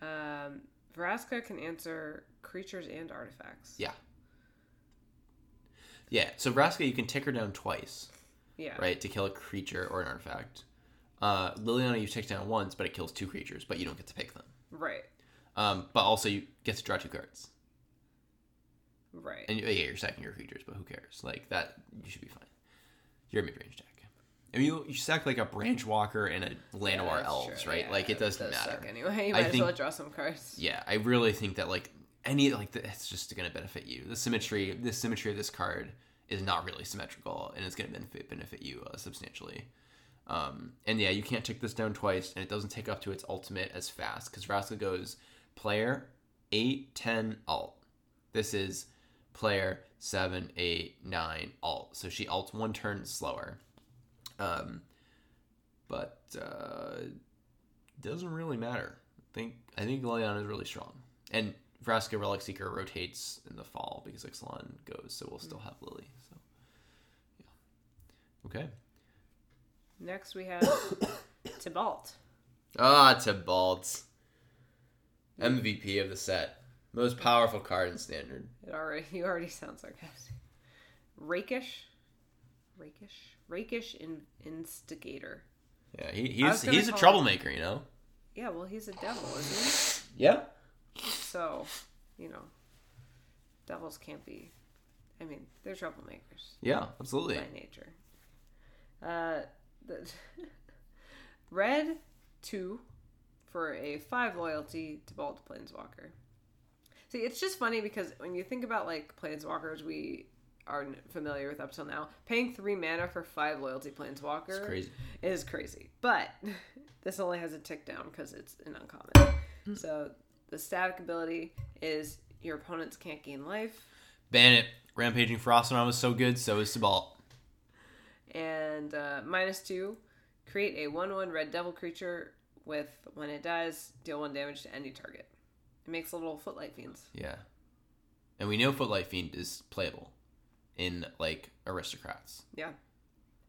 Um, Vraska can answer creatures and artifacts. Yeah. Yeah, so Vraska, you can tick her down twice, Yeah. right, to kill a creature or an artifact. Uh, Liliana, you tick down once, but it kills two creatures, but you don't get to pick them. Right. Um, but also, you get to draw two cards. Right. And yeah, you're sacking your creatures, but who cares? Like that, you should be fine. You're a mid-range deck. I mean, you, you sack like a Branch Walker and a Yeah, Llanowar that's Elves, true. right? Yeah, like it doesn't does matter. anyway. You I might as think- well draw some cards. Yeah, I really think that like any like that's just going to benefit you. The symmetry, the symmetry of this card is not really symmetrical, and it's going to benefit benefit you uh, substantially. Um, and yeah, you can't tick this down twice, and it doesn't take up to its ultimate as fast because Vraska goes player 8, 10, alt. This is player seven, eight, nine, alt. So she alts one turn slower. Um, but uh, doesn't really matter. I think I think Liliana is really strong, and Vraska Relic Seeker rotates in the fall because Ixalan goes, so we'll still have Lily. So yeah, okay. Next we have Tibalt. Ah, Tibalt, MVP of the set, most powerful card in Standard. It already you already sound sarcastic. Rakish, rakish, rakish in, instigator. Yeah, he, he's he's a troublemaker, you know. Yeah, well he's a devil, isn't he? Yeah. So, you know, devils can't be. I mean, they're troublemakers Yeah, absolutely. by nature. Uh, the red two for a five loyalty Tibalt Planeswalker. See, it's just funny because when you think about like planeswalkers we are familiar with up till now, paying three mana for five loyalty planeswalker It's crazy. is crazy. But this only has a tick down because it's an uncommon. Hmm. So the static ability is your opponents can't gain life, Ban it. Rampaging Ferocidon was so good, so is Tibalt. and uh, minus two, create a one-one red devil creature with when it dies, deal one damage to any target. It makes little footlight fiends. Yeah. And we know Footlight Fiend is playable in like aristocrats. Yeah,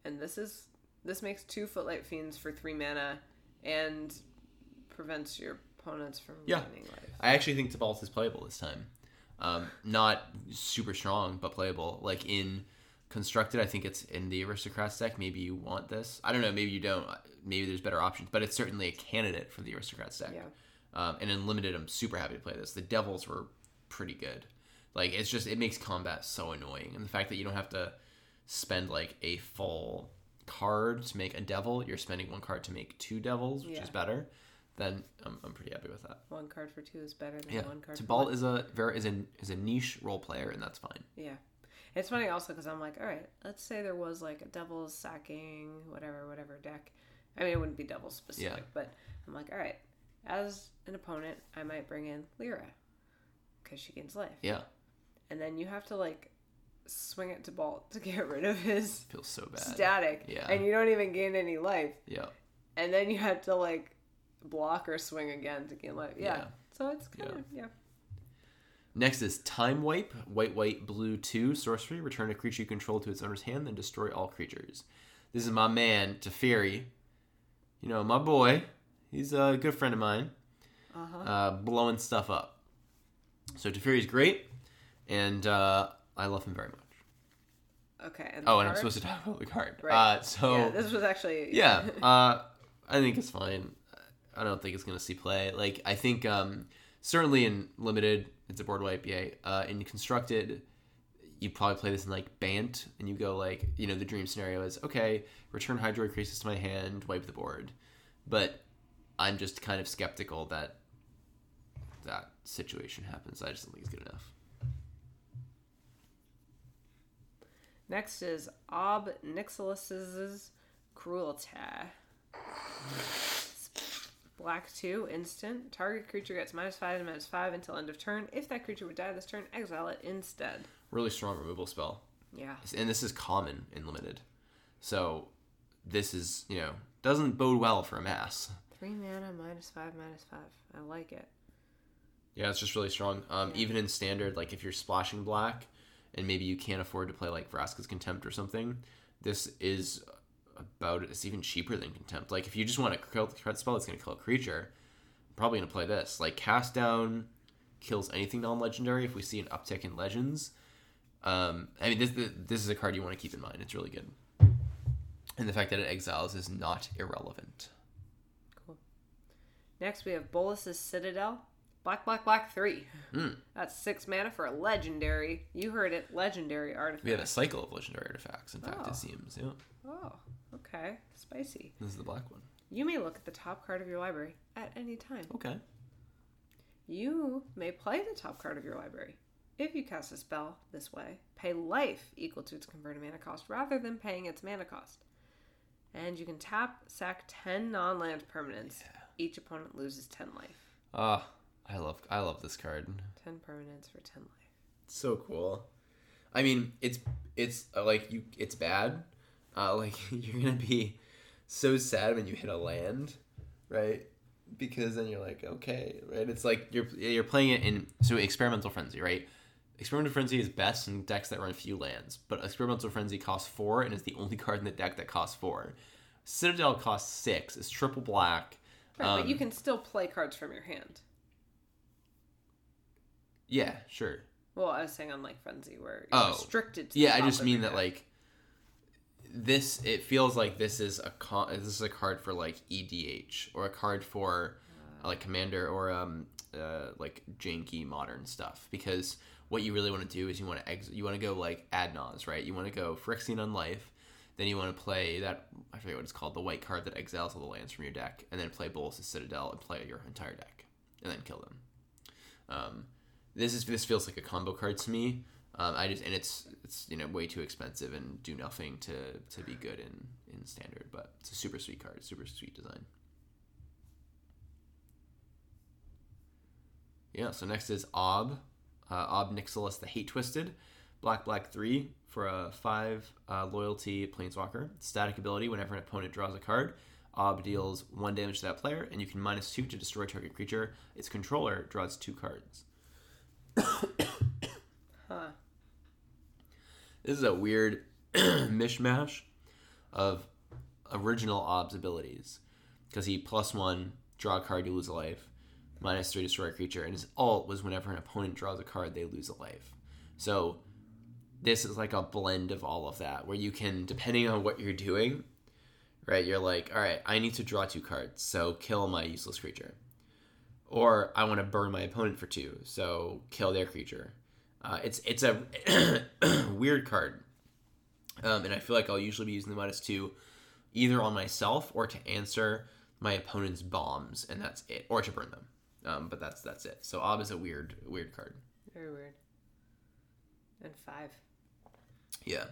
and this is this makes two footlight fiends for three mana, and prevents your opponents from Yeah. gaining life. I actually think Tibalt is playable this time. Um, not super strong, but playable. Like in constructed, I think it's in the aristocrats deck. Maybe you want this. I don't know. Maybe you don't. Maybe there's better options, but it's certainly a candidate for the aristocrats deck. Yeah. Um, and in limited, I'm super happy to play this. The devils were pretty good. Like it's just it makes combat so annoying, and the fact that you don't have to spend like a full card to make a devil, you're spending one card to make two devils, which Yeah. is better. Then I'm, I'm pretty happy with that. One card for two is better than Yeah, one card for Tibalt one. is a very is a is a niche role player, and that's fine. Yeah. It's funny also because I'm like, all right, let's say there was like a devil's sacking, whatever, whatever deck. I mean, it wouldn't be devil specific, Yeah. but I'm like, all right, as an opponent, I might bring in Lyra because she gains life. Yeah, And then you have to like swing it Tibalt to get rid of his feels so bad. static. Yeah. And you don't even gain any life. Yeah, And then you have to like block or swing again to gain life. Yeah. Yeah. So it's kind Yeah. of, yeah. Next is Time Wipe, white, white, blue, 2, sorcery. Return a creature you control to its owner's hand, then destroy all creatures. This is my man, Teferi. You know, my boy. He's a good friend of mine. Uh-huh. Uh, blowing stuff up. So Teferi's great, and uh, I love him very much. Okay. And Oh, and I'm supposed to talk about the card. Right. Uh, so, yeah, this was actually. yeah, uh, I think it's fine. I don't think it's gonna see play. Like I think um, certainly in limited, it's a board wipe. Yay. Uh, in constructed, you probably play this in like Bant, and you go like, you know, the dream scenario is okay, return Hydroid Krasis to my hand, wipe the board. But I'm just kind of skeptical that that situation happens. I just don't think it's good enough. Next is Ob Nixilis's Cruelty. Black 2, instant. Target creature gets minus 5 and minus 5 until end of turn. If that creature would die this turn, exile it instead. Really strong removal spell. Yeah. and this is common in limited so this is you know doesn't bode well for a mass 3 mana, minus 5, minus 5. I like it. yeah it's just really strong um, even in standard like if you're splashing black and maybe you can't afford to play like Vraska's contempt or something this is about it it's even cheaper than contempt like if you just want to kill the threat spell it's going to kill a creature I'm probably going to play this like cast down kills anything non-legendary if we see an uptick in legends um, I mean, this this is a card you want to keep in mind. It's really good, and the fact that it exiles is not irrelevant. Next, we have Bolas's Citadel. Black, black, black 3. Mm. That's 6 mana for a legendary. You heard it, legendary artifact. We have a cycle of legendary artifacts. In fact, Oh. it seems. Yeah, Oh, okay. Spicy. this is the black one. You may look at the top card of your library at any time. Okay. You may play the top card of your library. If you cast a spell this way, pay life equal to its converted mana cost rather than paying its mana cost. And you can tap, sack 10 non land permanents. Each opponent loses 10 life. Ah, I love I love this card. 10 permanents for 10 life. so cool. I mean, it's it's uh, like you it's bad. Uh, like you're gonna be so sad when you hit a land, right? Because then you're like, okay, right? It's like you're you're playing it in so experimental frenzy, right? Experimental frenzy is best in decks that run few lands, but experimental frenzy costs four and is the only card in the deck that costs four. Citadel costs six. It's triple black. Right, but you Um, can still play cards from your hand. Yeah, sure. Well, I was saying on like Frenzy, where you're Oh. restricted to the Yeah, I just mean that like this. It feels like this is a con- this is a card for like EDH or a card for uh, like Commander or um uh, like janky modern stuff because what you really want to do is you want to ex- you want to go like Adnaz, right? You want to go Phyrexian Unlife. Then you want to play that I forget what it's called, the white card that exiles all the lands from your deck, and then play Bolas' of Citadel and play your entire deck, and then kill them. Um, this is this feels like a combo card to me. Um, I just and it's it's you know way too expensive and do nothing to to be good in in standard, but it's a super sweet card, super sweet design. Yeah. So next is Ob, uh, Ob Nixilis the Hate Twisted, black black three for a five uh, loyalty planeswalker. Static ability: whenever an opponent draws a card, Ob deals one damage to that player, and you can minus two to destroy target creature. Its controller draws two cards. huh? This is a weird mishmash of original Ob's abilities. Because he plus one, draw a card, you lose a life. Minus three, destroy a creature. And his alt was whenever an opponent draws a card, they lose a life. So this is like a blend of all of that where you can depending on what you're doing right you're like all right i need to draw two cards so kill my useless creature. Or i want to burn my opponent for two so kill their creature. Uh, it's it's a weird card um, and i feel like i'll usually be using the minus two either on myself or to answer my opponent's bombs and that's it or to burn them. Um, but that's that's it. So ob is a weird weird card. Very weird. And five. Yeah.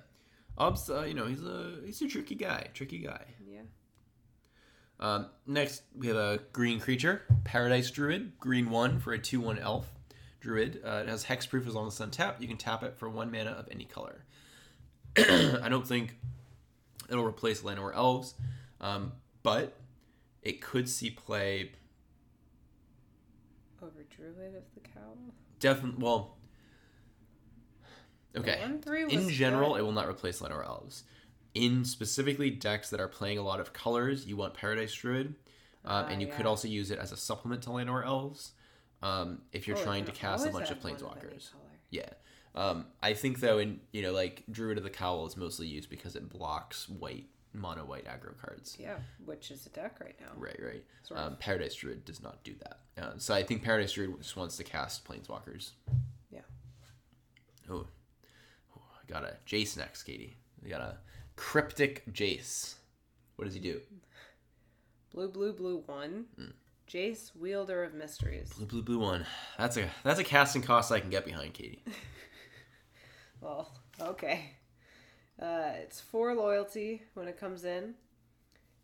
Ob's, uh, you know, he's a he's a tricky guy, tricky guy. Yeah. Um, next, we have a green creature, Paradise Druid, green one for a two one elf druid. Uh, it has hexproof as long as it's untapped. You can tap it for one mana of any color. I don't think it'll replace Llanowar Elves, um, but it could see play. Over Druid of the Cowl. Definitely, well. Okay. One three in general, good. it will not replace Llanowar Elves. In specifically decks that are playing a lot of colors, you want Paradise Druid, um, Ah, and you could also use it as a supplement to Llanowar Elves um, if you're Oh, trying to cast a bunch of add one any Planeswalkers. Yeah. Um, I think though, in you know, like Druid of the Cowl is mostly used because it blocks white mono white aggro cards. Yeah, which is a deck right now. Right, right. Sort of. Um, Paradise Druid does not do that. Um, so I think Paradise Druid just wants to cast Planeswalkers. Yeah. Oh, oh I got a Jace next, Katie. We got a Cryptic Jace. What does he do? Blue, blue, blue one. Jace, Wielder of Mysteries. Blue, blue, blue one. That's a that's a casting cost I can get behind, Katie. Well, okay. Uh, it's four loyalty when it comes in.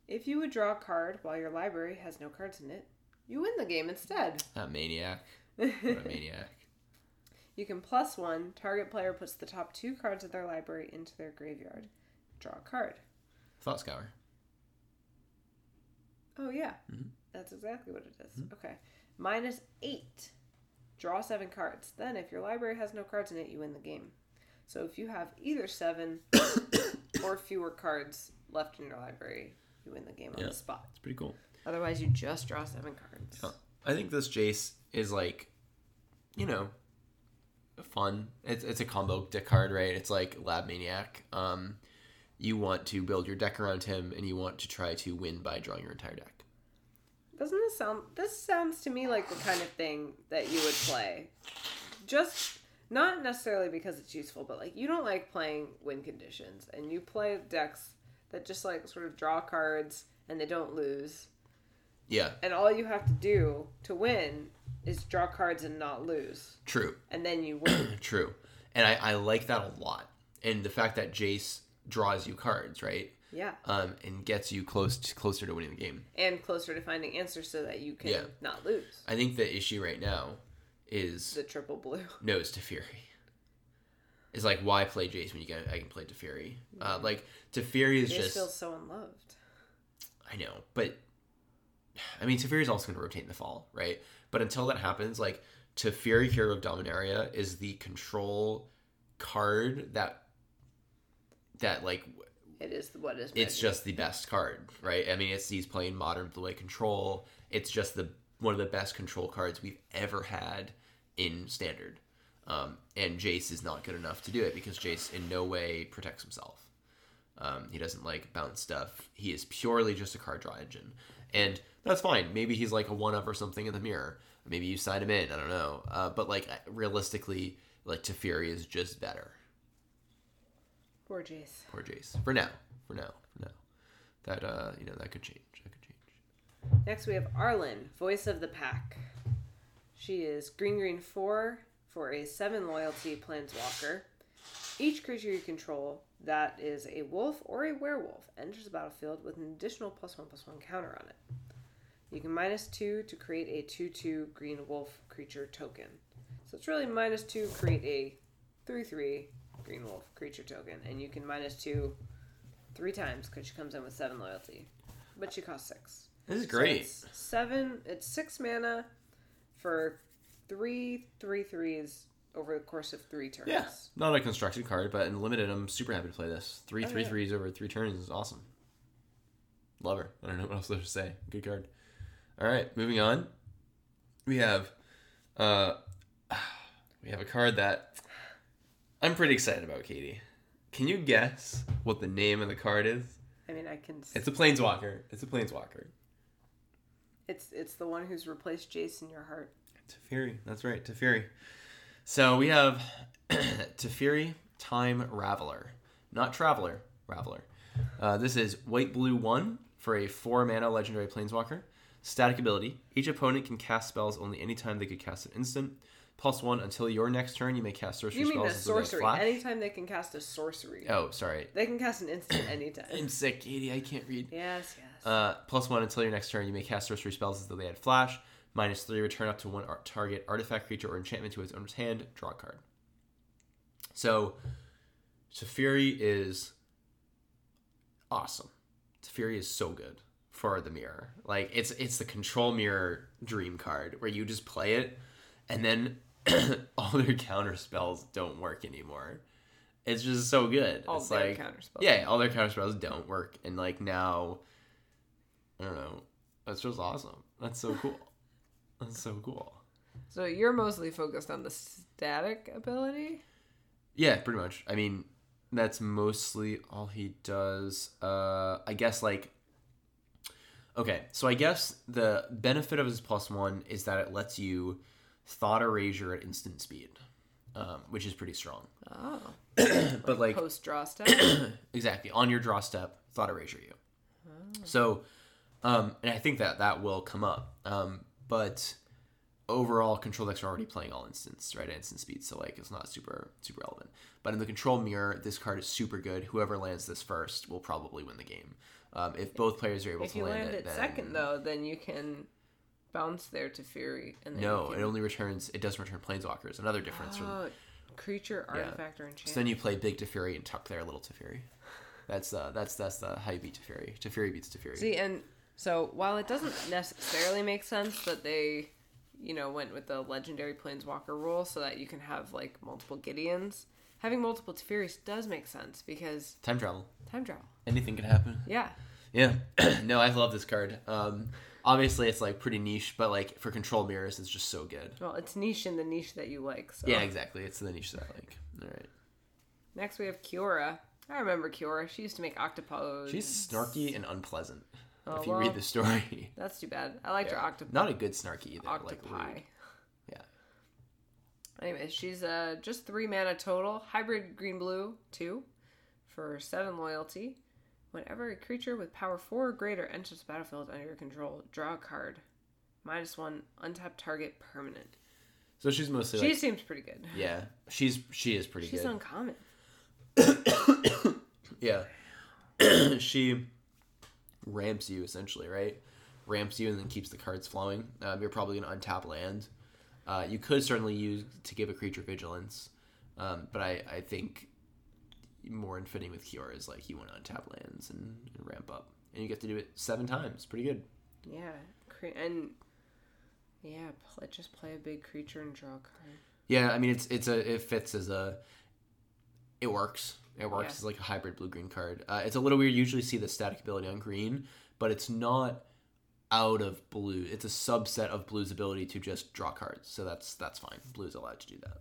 If you would draw a card while your library has no cards in it, you win the game instead. That maniac. What a maniac. You can plus one. Target player puts the top two cards of their library into their graveyard. Draw a card. Thought Scour. Oh yeah, Mhm. that's exactly what it is. Okay, minus eight. Draw seven cards. Then, if your library has no cards in it, you win the game. So if you have either seven or fewer cards left in your library, you win the game on Yeah. the spot. It's pretty cool. Otherwise, you just draw seven cards. Yeah. I think this Jace is like, you know, fun. It's it's a combo deck card, right? It's like Lab Maniac. Um, you want to build your deck around him, and you want to try to win by drawing your entire deck. Doesn't this sound? This sounds to me like the kind of thing that you would play. Just not necessarily because it's useful, but like you don't like playing win conditions, and you play decks that just like sort of draw cards and they don't lose, Yeah, and all you have to do to win is draw cards and not lose, true, and then you win. true. And I, I like that a lot. And the fact that Jace draws you cards, right? yeah, Um, and gets you close to, closer to winning the game. and closer to finding answers so that you can Yeah. not lose. I think the issue right now is The triple blue. no, it's Teferi. It's like why play Jace when you can I can play Teferi. Uh, like Teferi is Jace just feels so unloved. I know, but I mean Teferi is also going to rotate in the fall, right? But until that happens, like Teferi Hero of Dominaria is the control card that that like It is what is. it's just the best card, right? I mean, it's he's playing modern blue control. It's just the one of the best control cards we've ever had in standard. Um, and Jace is not good enough to do it because Jace in no way protects himself. Um, he doesn't like bounce stuff. He is purely just a card draw engine, and that's fine. Maybe he's like a one up or something in the mirror. Maybe you sign him in. I don't know. Uh, but like realistically, like Teferi is just better. Poor Jace. Poor Jace. For now. For now. For now. That uh, you know, that could change. That could change. Next, we have Arlinn, voice of the pack. She is green green four for a seven loyalty planeswalker. Each creature you control that is a wolf or a werewolf enters the battlefield with an additional plus one plus one counter on it. You can minus two to create a two two green wolf creature token. So it's really minus two create a three three green wolf creature token, and you can minus two three times because she comes in with seven loyalty, but she costs six. This is So great. it's seven. It's six mana for three three threes over the course of three turns. yeah. Not a constructed card, but in limited, I'm super happy to play this. Three Oh, three yeah. threes over three turns is awesome. Love her. I don't know what else to say. Good card. All right, moving on. We have, uh, we have a card that I'm pretty excited about Katie. Can you guess what the name of the card is? I mean, I can. It's a planeswalker. It's a planeswalker. It's it's the one who's replaced Jace in your heart. Teferi. That's right, Teferi. So we have Teferi Time Raveler. Not Traveler, Raveler. Uh, this is white blue 1 for a 4 mana legendary planeswalker. Static ability. Each opponent can cast spells only anytime they could cast an instant. Plus 1 until your next turn, you may cast sorcery You mean spells a until they have sorcery? flash. Anytime they can cast a sorcery, Oh, sorry. they can cast an instant anytime. I'm sick, Katie. I can't read. yes, yes. Uh, plus one until your next turn, you may cast sorcery spells as though they had flash. Minus three, return up to one ar- target artifact, creature, or enchantment to its owner's hand. Draw a card. So, Teferi is awesome. Teferi is so good for the mirror. Like it's it's the control mirror dream card where you just play it, and then all their counter spells don't work anymore. It's just so good. All it's their like counter spells. yeah, all their counter spells don't work, and like now, I don't know. That's just awesome. That's so cool. That's so cool. So you're mostly focused on the static ability. Yeah, pretty much. I mean, that's mostly all he does. Uh, I guess like. Okay, so I guess the benefit of his plus one is that it lets you thought erasure at instant speed, um, which is pretty strong. Oh, but like post draw step. exactly on your draw step thought erasure you Oh. so um and i think that that will come up um but overall control decks are already playing all instants right instant speed so like it's not super super relevant but in the control mirror this card is super good whoever lands this first will probably win the game um, if both players are able if to you land, land it, it then second though, then you can bounce their to Fury and then no you it only returns it doesn't return planeswalkers another difference from Oh, creature, artifact, or enchantment. so then you play big Teferi and tuck their little Teferi. That's uh, that's that's the how you beat Teferi. Teferi beats Teferi. See, and so while it doesn't necessarily make sense that they, you know, went with the legendary planeswalker rule so that you can have like multiple Gideons, having multiple Teferis does make sense because Time travel. time travel. Anything can happen. Yeah. Yeah. no, I love this card. Um, obviously it's like pretty niche, but like for control mirrors, it's just so good. Well, it's niche in the niche that you like. So Yeah, exactly. It's the niche that I like. All right. Next we have Kiora. I remember Kiora. She used to make octopodes. She's snarky and unpleasant. Oh, if you well, read the story. That's too bad. I liked her octopus. Not a good snarky either. Like octopi. rude. Yeah. Anyway, she's uh just three mana total, hybrid green blue two, for seven loyalty. Whenever a creature with power four or greater enters the battlefield under your control, draw a card. Minus one, untap target permanent. So she's mostly She like seems pretty good. yeah. She's she is pretty She's good. She's uncommon. Yeah. she ramps you essentially, right? Ramps you and then keeps the cards flowing. Um, you're probably going to untap land. Uh, you could certainly use to give a creature vigilance, um, but I, I think more in fitting with Kiora is like you want to untap lands and, and ramp up, and you get to do it seven times. Pretty good. Yeah, cre- and yeah, play, just play a big creature and draw a card. Yeah, I mean it's it's a it fits as a it works. It works Yeah. as like a hybrid blue green card. Uh, it's a little weird. You usually see the static ability on green, but it's not out of blue. It's a subset of blue's ability to just draw cards. So that's that's fine. Blue's allowed to do that.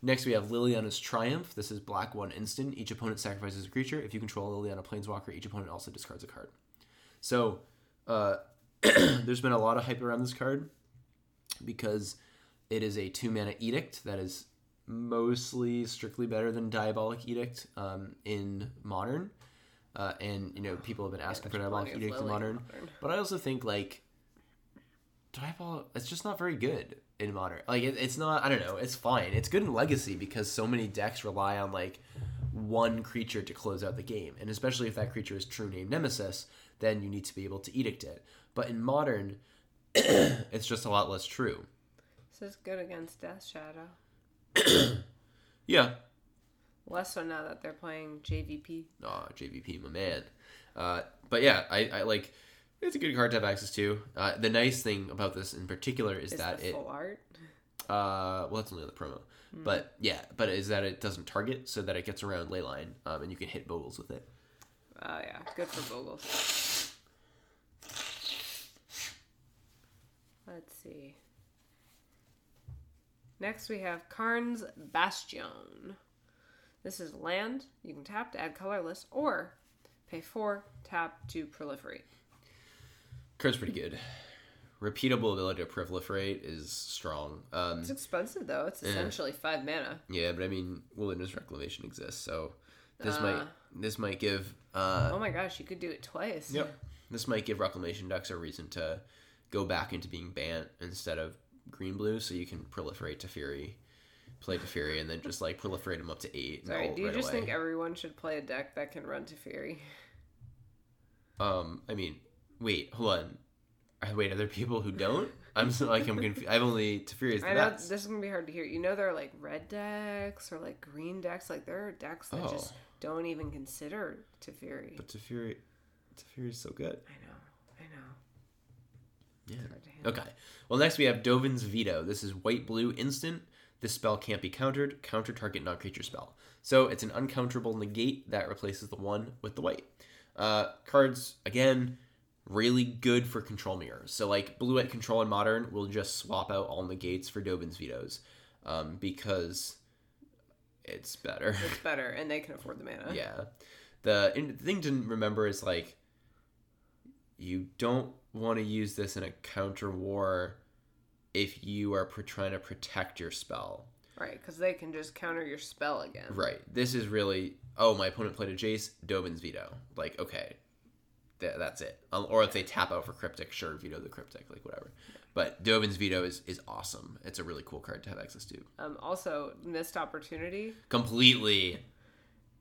Next, we have Liliana's Triumph. This is black one instant. Each opponent sacrifices a creature. If you control Liliana Planeswalker, each opponent also discards a card. So, uh, there's been a lot of hype around this card because it is a two mana edict that is mostly strictly better than Diabolic Edict um, in modern. Uh, and you know people have been asking for there's Diabolic Edict in modern, Modern. but I also think like Diabolic, it's just not very good in modern. Like it, it's not. I don't know. It's fine. It's good in Legacy because so many decks rely on like one creature to close out the game, and especially if that creature is true name Nemesis, then you need to be able to edict it. But in modern, it's just a lot less true. This is good against Death Shadow. Yeah. Less so now that they're playing JVP. Aw, JVP, my man. Uh, but yeah, I, I like. It's a good card to have access to. Uh, the nice thing about this in particular is, Is that it. full art? Uh, well, that's only on the promo. But yeah, but is that it doesn't target, so that it gets around leyline, um, and you can hit Bogles with it. Oh yeah, good for Bogles. Let's see. Next we have Karn's Bastion. This is land. You can tap to add colorless or pay four, tap to proliferate. Card's pretty good. Repeatable ability to proliferate is strong. Um, It's expensive though. It's essentially five mana. yeah, but I mean, Wilderness Reclamation exists, so this Uh. might this might give uh, Oh my gosh, you could do it twice. Yep. This might give Reclamation decks a reason to go back into being Bant instead of green blue, so you can proliferate Teferi, play Teferi, and then just like proliferate them up to eight. Sorry, do you right just away. think everyone should play a deck that can run Teferi? Um, I mean, wait, hold on. Wait, are there people who don't? I'm so, like I'm confused. I've only Teferi is the I know best. this is gonna be hard to hear. You know there are like red decks or like green decks. Like there are decks that just Oh. don't even consider Teferi. But to Fury, Teferi is so good. I know. Yeah. Okay. Well, next we have Dovin's Veto. This is white blue instant. This spell can't be countered. Counter target non creature spell. So it's an uncounterable negate that replaces the one with the white. Uh, cards again, really good for control mirrors. So like blue at control and modern will just swap out all negates for Dovin's vetoes, um, because it's better. It's better, and they can afford the mana. Yeah. The, the thing to remember is like you don't want to use this in a counter war if you are pr- trying to protect your spell. Right, because they can just counter your spell again. Right. This is really oh my opponent played a Jace, Dovin's veto. Like okay, Th- that's it. Um, or if they tap out for cryptic, sure, veto the cryptic, like whatever. But Dovin's veto is is awesome. It's a really cool card to have access to. Um, also, missed opportunity Completely.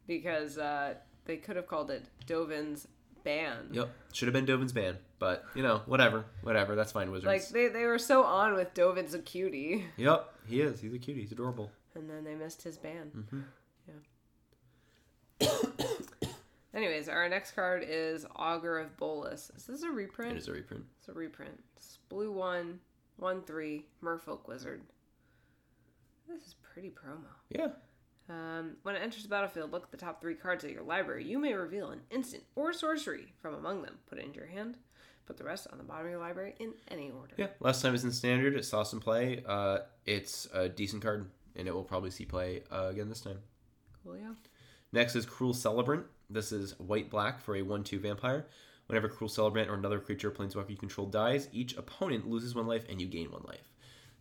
because uh, they could have called it Dovin's ban. Yep. Should have been Dovin's ban, but you know, whatever, whatever. That's fine, Wizards. Like they, they were so on with Dovin's a cutie, Yep, he is. He's a cutie. He's adorable. and then they missed his ban. Mm-hmm. Yeah. Anyways, our next card is Augur of Bolas. Is this a reprint? It is a reprint. It's a reprint. It's blue one, one three, Merfolk Wizard. This is pretty promo. Yeah. Um, when it enters the battlefield, look at the top three cards of your library. You may reveal an instant or sorcery from among them. Put it into your hand. Put the rest on the bottom of your library in any order. Yeah. Last time it was in standard. It saw some play. Uh, it's a decent card, and it will probably see play uh, again this time. Cool, yeah. Next is Cruel Celebrant. This is white black for a 1 2 vampire. Whenever Cruel Celebrant or another creature planeswalker you control dies, each opponent loses one life and you gain one life.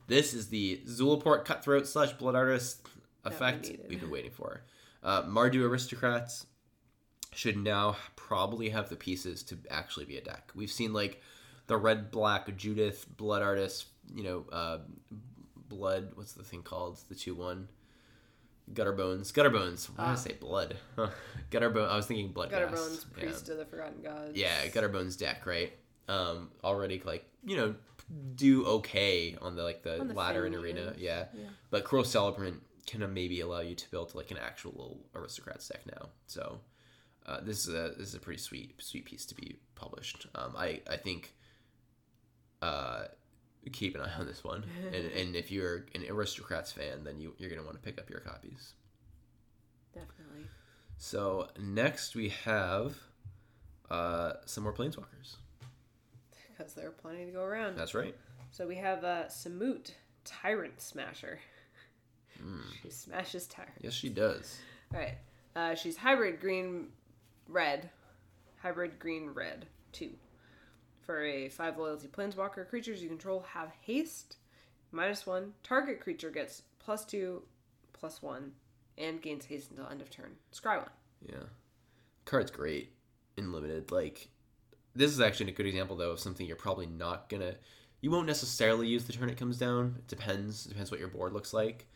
This is the Zulaport Cutthroat slash Blood Artist effect needed. we've been waiting for. Uh, Mardu Aristocrats should now probably have the pieces to actually be a deck. We've seen like the red black Judith Blood Artist, you know, uh, Blood. What's the thing called? The two one. Gutter bones, gutter bones. Why did I Ah. say blood? Huh. Gutter bone. I was thinking blood. Gutter gas. Bones, Yeah. Priest of the Forgotten Gods. Yeah, gutter bones deck, right? Um, already like you know do okay on the like the, On the ladder and arena, yeah. Yeah. But Cruel Celebrant can uh, maybe allow you to build like an actual little aristocrats deck now. So uh, this is a this is a pretty sweet sweet piece to be published. Um, I I think uh, keep an eye on this one, and and if you're an aristocrats fan, then you you're gonna want to pick up your copies. Definitely. So next we have uh, some more planeswalkers. Because there are plenty to go around. That's right. So we have uh, Samut, Tyrant Smasher. Hmm. She smashes tyrants. Yes, she does. All right. Uh, she's hybrid green red. Hybrid green red. Two. For a five loyalty planeswalker, creatures you control have haste. Minus one. Target creature gets plus two, plus one, and gains haste until end of turn. Scry one. Yeah. Card's great in limited. Like this is actually a good example though of something you're probably not gonna you won't necessarily use the turn it comes down. It depends. depends what your board looks like.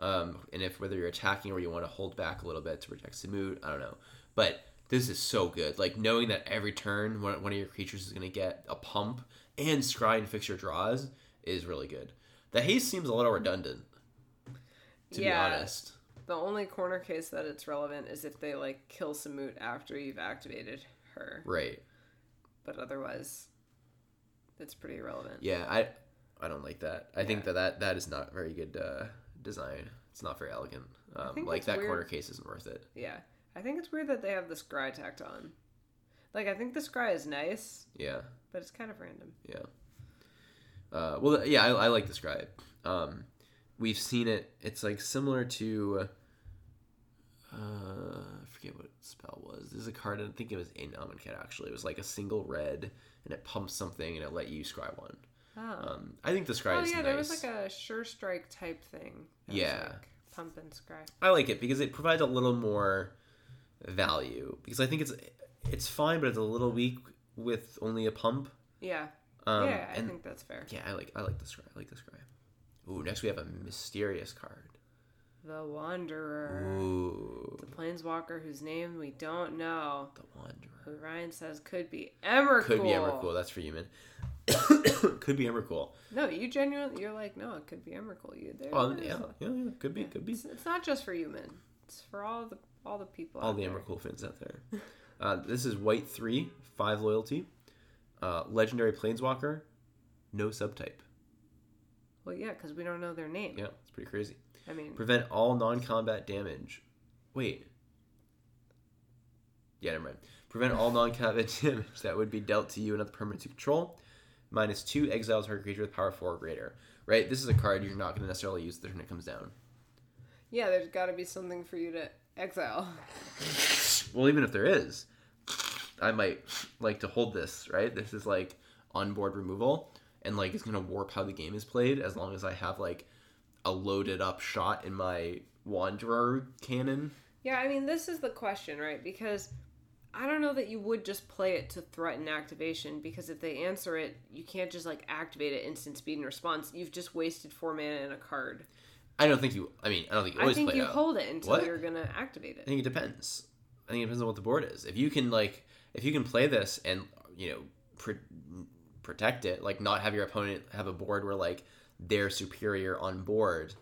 Um, and if whether you're attacking or you want to hold back a little bit to protect Samut, I don't know. But this is so good. Like knowing that every turn one, one of your creatures is gonna get a pump and scry and fix your draws is really good. The haste seems a little redundant, to Yeah. be honest. The only corner case that it's relevant is if they like kill Samut after you've activated her. Right. But otherwise, it's pretty irrelevant. Yeah, I I don't like that. I think that, that that is not very good uh, design. It's not very elegant. Um, like that weird. corner case isn't worth it. Yeah. I think it's weird that they have the scry tacked on. Like, I think the scry is nice, Yeah, but it's kind of random. yeah. Uh, well, yeah, I, I like the scribe. Um, we've seen it. It's like similar to. Uh, I forget what spell was. There's a card. I think it was in Amonkhet actually. It was like a single red, and it pumps something, and it let you scry one. Oh. Um, I think the scry oh is yeah, nice. there was like a sure strike type thing. Yeah. like, pump and scry. I like it because it provides a little more value. Because I think it's it's fine, but it's a little weak with only a pump. Yeah. Um, yeah, I and think that's fair. yeah, I like I like the scry. I like the scry. Ooh, next we have a mysterious card. The Wanderer. Ooh, The planeswalker whose name we don't know. the Wanderer. Who Ryan says could be Emrakul. Could be Emrakul. That's for you, man. could be Emrakul. No, you genuinely, you're like, no, it could be Emrakul. You there? Oh yeah, yeah, yeah. Could be, could be. It's, it's not just for you, man. It's for all the all the people. All the there. Fans out there. Uh, this is white three, five loyalty, uh, legendary planeswalker, no subtype. Well, yeah, because we don't know their name. Yeah, it's pretty crazy. I mean, Prevent all non-combat damage. Wait. Yeah, never mind. Prevent all non-combat damage that would be dealt to you and other permanents you control. Minus two exiles target creature with power four or greater. Right. This is a card you're not going to necessarily use the turn it comes down. yeah, there's got to be something for you to exile. Well, even if there is, I might like to hold this. Right. This is like onboard removal, and like it's going to warp how the game is played as long as I have like a loaded up shot in my Wanderer cannon. Yeah, I mean, this is the question, right? Because I don't know that you would just play it to threaten activation because if they answer it, you can't just like activate it instant speed and response. You've just wasted four mana in a card. I don't think you. I mean, I don't think you I think play you out. hold it until What? you're gonna activate it. I think it depends. I think it depends on what the board is. If you can like, if you can play this and you know pr- protect it, like not have your opponent have a board where like they're superior on board.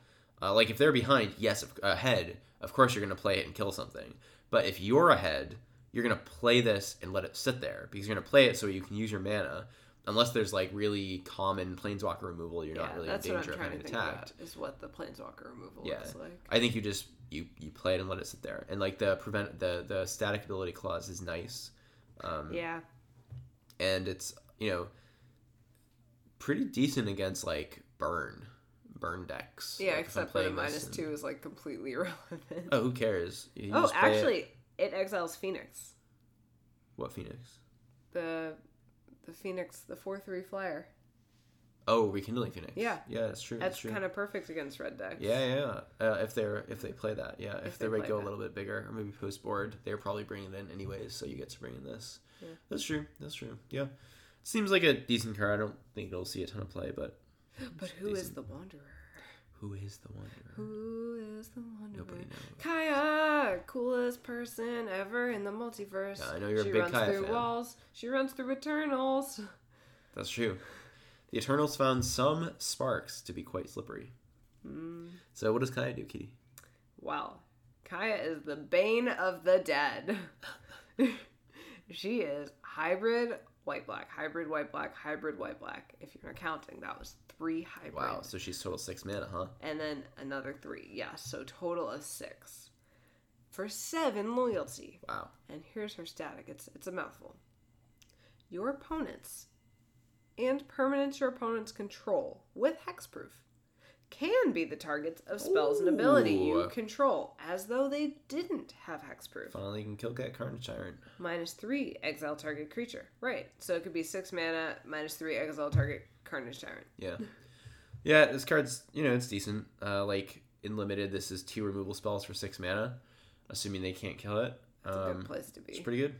Uh, like if they're behind, yes, ahead, of course you're gonna play it and kill something. But if you're ahead, you're gonna play this and let it sit there because you're gonna play it so you can use your mana. Unless there's like really common planeswalker removal, you're yeah, not really in that's what I'm danger of getting attacked. Is what the planeswalker removal Yeah. looks like. I think you just you you play it and let it sit there. And like the prevent the the static ability clause is nice. Um, Yeah, and it's you know pretty decent against like burn burn decks. yeah. Like, except for the minus and- two is like completely irrelevant. Oh, who cares? You oh, play it- actually, it exiles Phoenix. what Phoenix? The the Phoenix, the four three flyer. Oh, rekindling Phoenix. Yeah. yeah, that's true. That's, That's kind of perfect against red decks. Yeah, yeah. Uh, if they're if they play that, yeah. If, If they they go a little bit bigger, or maybe post board, they're probably bringing it in anyways. So you get to bring in this. Yeah. That's true. That's true. Yeah. Seems like a decent card. I don't think it'll see a ton of play, but But who is Decent. the Wanderer? Who is the Wanderer? Who is the Wanderer? Nobody knows. Kaya, coolest person ever in the multiverse. Yeah, I know you're a she big runs Kaya through fan. walls. She runs through Eternals. That's true. The Eternals found some sparks to be quite slippery. Mm, So what does Kaya do, Kitty? wow. Kaya is the bane of the dead. she is hybrid white black, hybrid white black, hybrid white black. If you're not counting, that was three hybrid. Wow. So she's total six mana, huh? and then another three. Yeah, so total of six. For seven loyalty. Wow. And here's her static. It's it's a mouthful. Your opponents and permanents your opponents control with hexproof can be the targets of spells and ability you control, as though they didn't have hexproof. Finally, you can kill Cat Carnage Tyrant. Minus three exile target creature. Right. So it could be six mana, minus three exile target Carnage Tyrant. Yeah. Yeah, this card's you know it's decent. Uh, like in limited, this is two removal spells for six mana, assuming they can't kill it. It's a Um, good place to be. it's pretty good.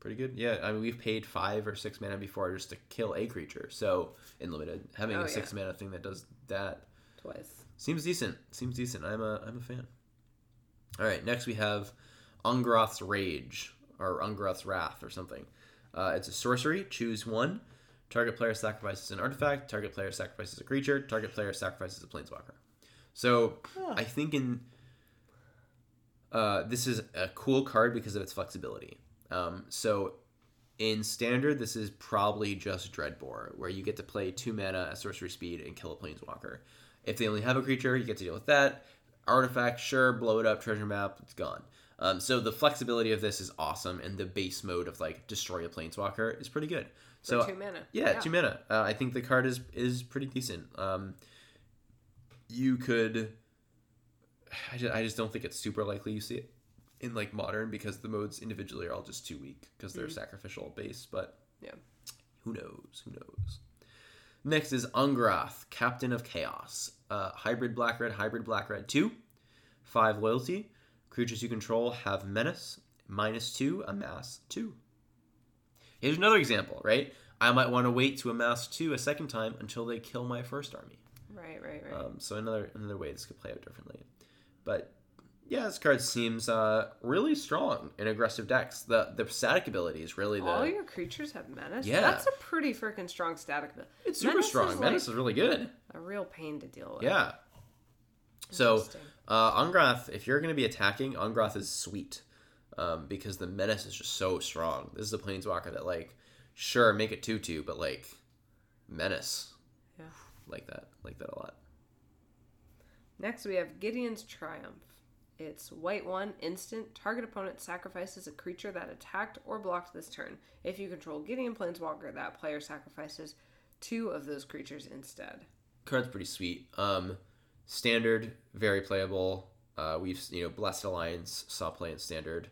Pretty good. Yeah, I mean we've paid five or six mana before just to kill a creature. So in limited, having Oh, a yeah. six mana thing that does that Twice. seems decent. Seems decent. I'm a I'm a fan. All right, next we have Angrath's Rage or Angrath's Wrath or something. Uh, it's a sorcery. Choose one. Target player sacrifices an artifact. Target player sacrifices a creature. Target player sacrifices a planeswalker. So Huh. I think in uh, this is a cool card because of its flexibility. Um, so in standard, this is probably just Dreadbore, where you get to play two mana at sorcery speed and kill a planeswalker. If they only have a creature, you get to deal with that. Artifact, sure, blow it up, treasure map, it's gone. Um, so the flexibility of this is awesome, and the base mode of like destroy a planeswalker is pretty good. For So two mana. yeah, two mana. Uh, I think the card is is pretty decent. Um, you could. I just, I just don't think it's super likely you see it in like modern because the modes individually are all just too weak because they're sacrificial base. But Yeah. who knows? Who knows? Next is Angrath, Captain of Chaos. Uh, hybrid black red, hybrid black red two, five loyalty. Creatures you control have menace, minus two, amass two. Here's another example, right? I might want to wait to amass two a second time until they kill my first army. Right, right, right. Um, so another another way this could play out differently. But yeah, this card seems uh, really strong in aggressive decks. The the static ability is really the All your creatures have menace. Yeah. that's a pretty freaking strong static ability. it's super Menace strong. is, Menace like, is really good. a real pain to deal with. Yeah. So uh, Angrath, if you're going to be attacking, Angrath is sweet um, because the menace is just so strong. This is a planeswalker that like, sure, make it two two, but like, menace, Yeah. like that, like that a lot. Next, we have Gideon's Triumph. It's white one, instant. Target opponent sacrifices a creature that attacked or blocked this turn. If you control Gideon Planeswalker, that player sacrifices two of those creatures instead. Card's pretty sweet. Um, standard, very playable. Uh, we've you know Blessed Alliance saw play in standard,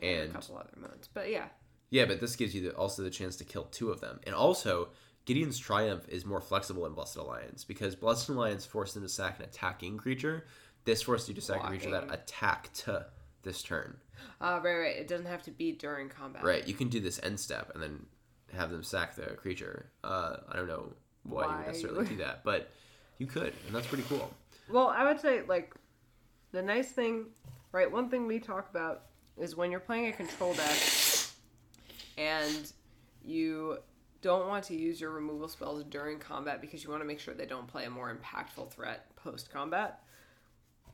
and a couple other modes, but yeah, Yeah, but this gives you the, also the chance to kill two of them. And also, Gideon's Triumph is more flexible in Blessed Alliance because Blessed Alliance forced them to sack an attacking creature. This forced you to sack a creature that Blocking. attacked this turn. uh, right, right. It doesn't have to be during combat. Right, you can do this end step and then have them sack the creature. Uh, I don't know why, you would necessarily do that, but you could, and that's pretty cool. Well, I would say like the nice thing, right? One thing we talk about is when you're playing a control deck and you don't want to use your removal spells during combat because you want to make sure they don't play a more impactful threat post combat.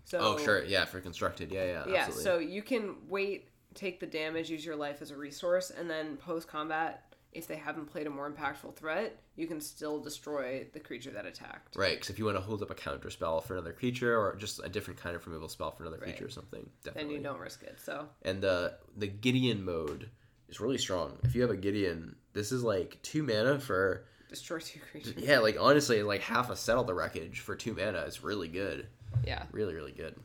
So Oh, sure, yeah, for constructed, yeah, yeah, yeah, absolutely. so you can wait, take the damage, use your life as a resource, and then post combat, if they haven't played a more impactful threat, you can still destroy the creature that attacked. Right, because if you want to hold up a counter spell for another creature, or just a different kind of removal spell for another Right. creature or something, Then definitely. you don't risk it. So And the the Gideon mode is really strong. If you have a Gideon, this is like two mana for destroy two creatures. yeah, like honestly, like half a settle the wreckage for two mana is really good, Yeah. really really good.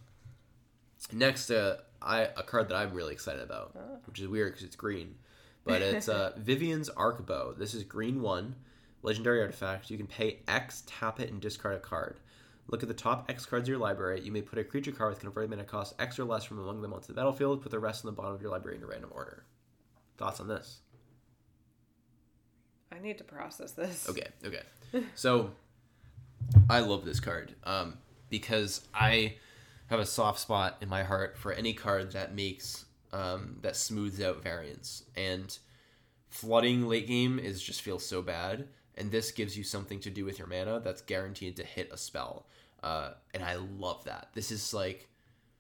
Next, uh, I a card that I'm really excited about, which is weird because it's green, but it's uh, Vivien's Arkbow. This is green one, legendary artifact. You can pay X, tap it, and discard a card. Look at the top X cards of your library. You may put a creature card with converted mana cost X or less from among them onto the battlefield. Put the rest on the bottom of your library in a random order. Thoughts on this? I need to process this. Okay, okay. So I love this card um, because I have a soft spot in my heart for any card that makes um, that smooths out variance and flooding late game is just feels so bad. And this gives you something to do with your mana that's guaranteed to hit a spell. Uh, and i love that. This is like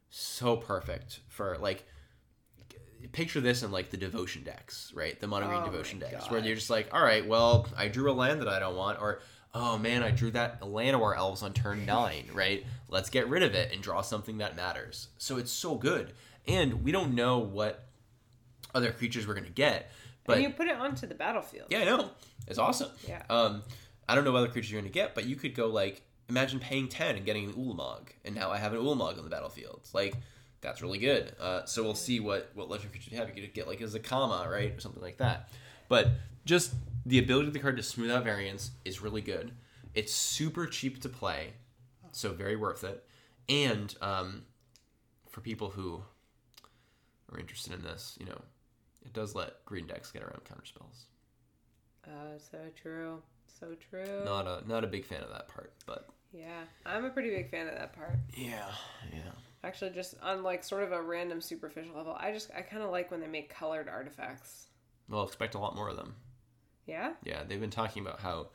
so perfect for like picture this in like the devotion decks right? The mono green Oh devotion decks where God. you're just like all right well i drew a land that i don't want or oh man i drew that Llanowar elves on turn nine right let's get rid of it and draw something that matters so it's so good and we don't know what other creatures we're gonna get but and you put it onto the battlefield. yeah, I know. It's awesome. Yeah. Um, I don't know what other creatures you're going to get, but you could go like imagine paying ten and getting an Ulamog, and now I have an Ulamog on the battlefield. Like that's really good. Uh, so we'll see what what legendary creature you have. You could get like a Zacama, right, or something like that. But just the ability of the card to smooth out variance is really good. It's super cheap to play, so very worth it. And um, for people who are interested in this, you know, it does let green decks get around counter spells. Oh, so true. So true. Not a not a big fan of that part, but Yeah, I'm a pretty big fan of that part. yeah, yeah. Actually, just on like sort of a random superficial level, I just I kind of like when they make colored artifacts. Well, expect a lot more of them. Yeah. Yeah, they've been talking about how,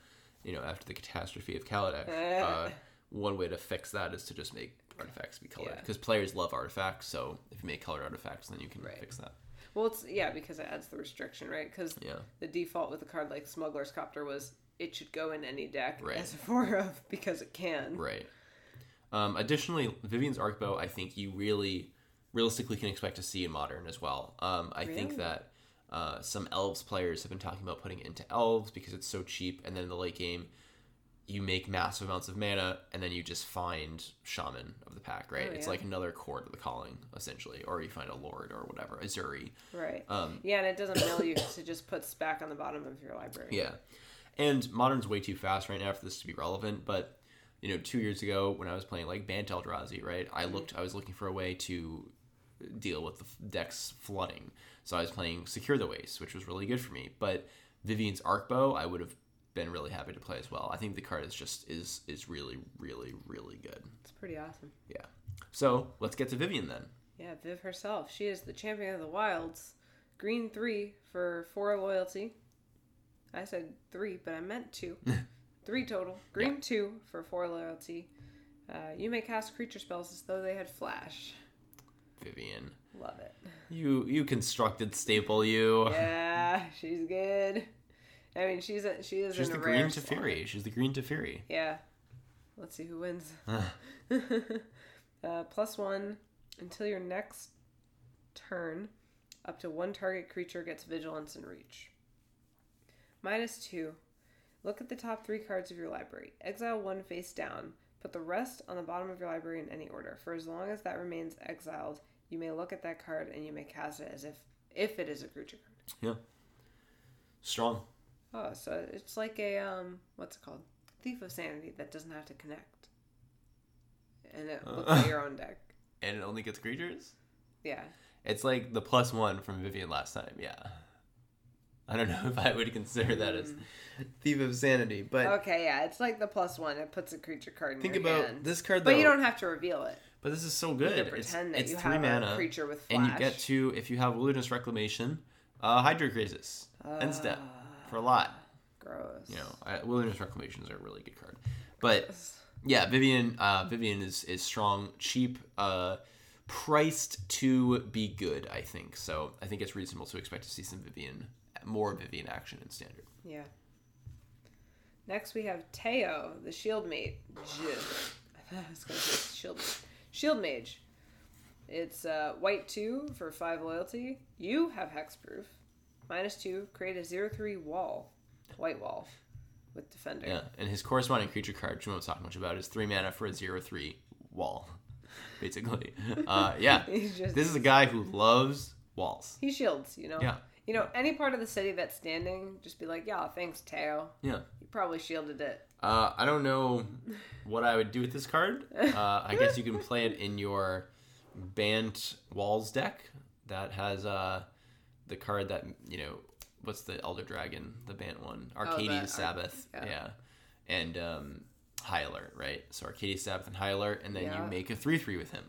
you know, after the catastrophe of Kaladesh, uh, one way to fix that is to just make artifacts be colored Yeah. because players love artifacts. So if you make colored artifacts, then you can Right. fix that. Well, it's yeah because it adds the restriction, right? Because Yeah, the default with a card like Smuggler's Copter was it should go in any deck Right. as a four of because it can. right. Um, additionally, Vivien's Arkbow, I think you really, realistically can expect to see in modern as well. Um, I think that uh, some elves players have been talking about putting it into elves because it's so cheap, and then in the late game, you make massive amounts of mana and then you just find shaman of the pack, right? Oh, It's like another chord of the calling, essentially, or you find a lord or whatever, Ezuri. Right. Um, yeah, and it doesn't mill you, it just puts back on the bottom of your library. Yeah. And modern's way too fast right now for this to be relevant, but you know, two years ago when I was playing like Bant Eldrazi, right? I looked I was looking for a way to deal with the f- decks flooding. So I was playing Secure the Waste, which was really good for me. But Vivien's Arkbow I would have been really happy to play as well. I think the card is just is is really, really, really good. It's pretty awesome. Yeah. So let's get to Vivien then. Yeah, Viv herself. She is the champion of the wilds. Green three for four loyalty. I said three, but I meant two. three total. Green two for four loyalty. Uh, you may cast creature spells as though they had flash. Vivien. Love it. You you constructed staple you. Yeah, she's good. I mean, she's a, she is She's the green slot. Teferi. She's the green to Teferi. Yeah. Let's see who wins. uh, plus one until your next turn. Up to one target creature gets vigilance and reach. Minus two. Look at the top three cards of your library. Exile one face down. Put the rest on the bottom of your library in any order. For as long as that remains exiled, you may look at that card and you may cast it as if if it is a creature card. Yeah. Strong. Oh, so it's like a um, what's it called? Thief of Sanity that doesn't have to connect, and it looks at your own deck. And it only gets creatures? Yeah, It's like the plus one from Vivien last time, yeah. I don't know if I would consider that as Thief of Sanity, but okay, yeah, it's like the plus one. It puts a creature card in think your about hand. this card though. but you don't have to reveal it. But this is so good. It's, it's three mana, creature with flash. and you get to if you have Wilderness Reclamation, uh, Hydroid Krasis, end step for a lot. Gross. You know, I, Wilderness Reclamation is a really good card, but yeah, Vivien. Uh, Vivien is is strong, cheap, uh, priced to be good. I think so. I think it's reasonable to expect to see some Vivien, more Vivien action in standard. Yeah. Next we have Teyo, the shield mate. I was gonna say shield shield mage. It's uh, white two for five loyalty. You have hexproof. Minus two, create a zero three wall, white wall, with defender. Yeah, and his corresponding creature card, which we won't talk much about, is three mana for a zero three wall, basically. Uh, yeah, this is a guy who loves walls. he shields. You know. Yeah. You know, any part of the city that's standing, just be like, yeah, thanks, Teyo. Yeah. You probably shielded it. Uh, I don't know what I would do with this card. Uh, I guess you can play it in your Bant Walls deck that has uh, the card that, you know, what's the Elder Dragon, the Bant one? Arcadian Oh, Ar- Sabboth. yeah. yeah. And um, High Alert, right? So Arcadian Sabboth and High Alert, and then Yeah. you make a 3 3 with him.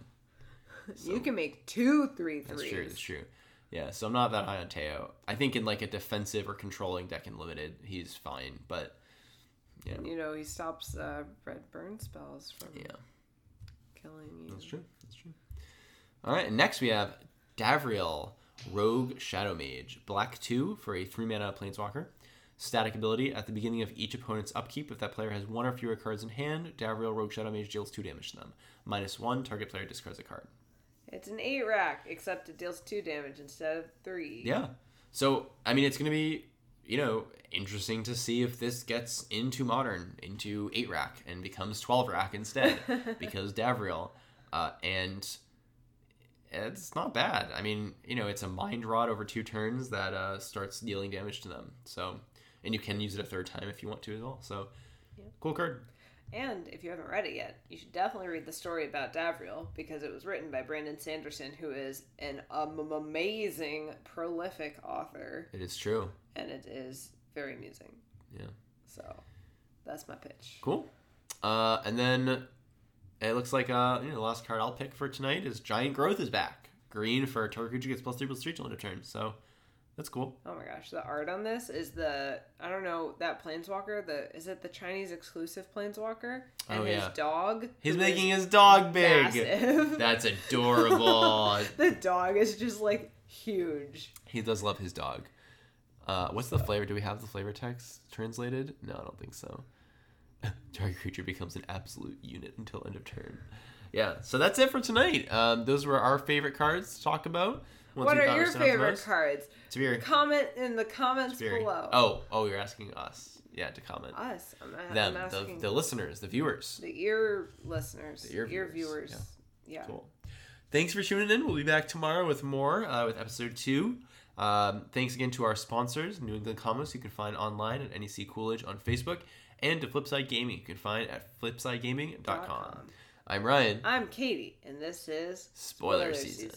you can make two three threes. That's true. That's true. Yeah, so I'm not that high on Teyo. I think in like a defensive or controlling deck in limited, he's fine. But yeah, You know, he stops uh, red burn spells from yeah, killing you. that's true. That's true. All right, next we have Davriel, Rogue Shadow Mage, black two for a three mana Planeswalker. Static ability at the beginning of each opponent's upkeep. If that player has one or fewer cards in hand, Davriel Rogue Shadow Mage deals two damage to them. Minus one, target player discards a card. It's an eight rack, except it deals two damage instead of three. Yeah. So I mean, it's gonna be you know interesting to see if this gets into modern, into eight rack, and becomes twelve rack instead, because Davriel, uh, and it's not bad. I mean, you know, it's a mind rot over two turns that uh, starts dealing damage to them. So, and you can use it a third time if you want to as well. So, cool card. And if you haven't read it yet, you should definitely read the story about Davriel because it was written by Brandon Sanderson, who is an um, amazing, prolific author, It is true. and it is very amusing. Yeah. So that's my pitch. Cool. Uh, and then it looks like uh, you know, the last card I'll pick for tonight is Giant Growth is back. Green for creature gets plus three plus three till end of turn. So that's cool. Oh my gosh, the art on this is the I don't know that planeswalker. The is it the Chinese exclusive planeswalker? And Oh, his yeah. dog. He's making his dog big. massive. That's adorable. the dog is just like huge. he does love his dog. Uh, what's the flavor? Do we have the flavor text translated? No, I don't think so. Target creature becomes an absolute unit until end of turn. Yeah, so that's it for tonight. Um, those were our favorite cards to talk about. Ones what we are your the favorite most. cards? Severe. Comment in the comments below. Oh, oh, you're asking us. yeah to comment. Us. I'm, Them, I'm the, asking the listeners, the viewers. the ear listeners, The ear ear, viewers, viewers. Yeah. Cool. Thanks for tuning in. We'll be back tomorrow with more uh, with episode two. Um, thanks again to our sponsors, New England Comics. You can find online at NEC Coolidge on Facebook, and to Flipside Gaming. You can find at flipsidegaming.com. com. I'm Ryan. I'm Katie, and this is Spoiler season.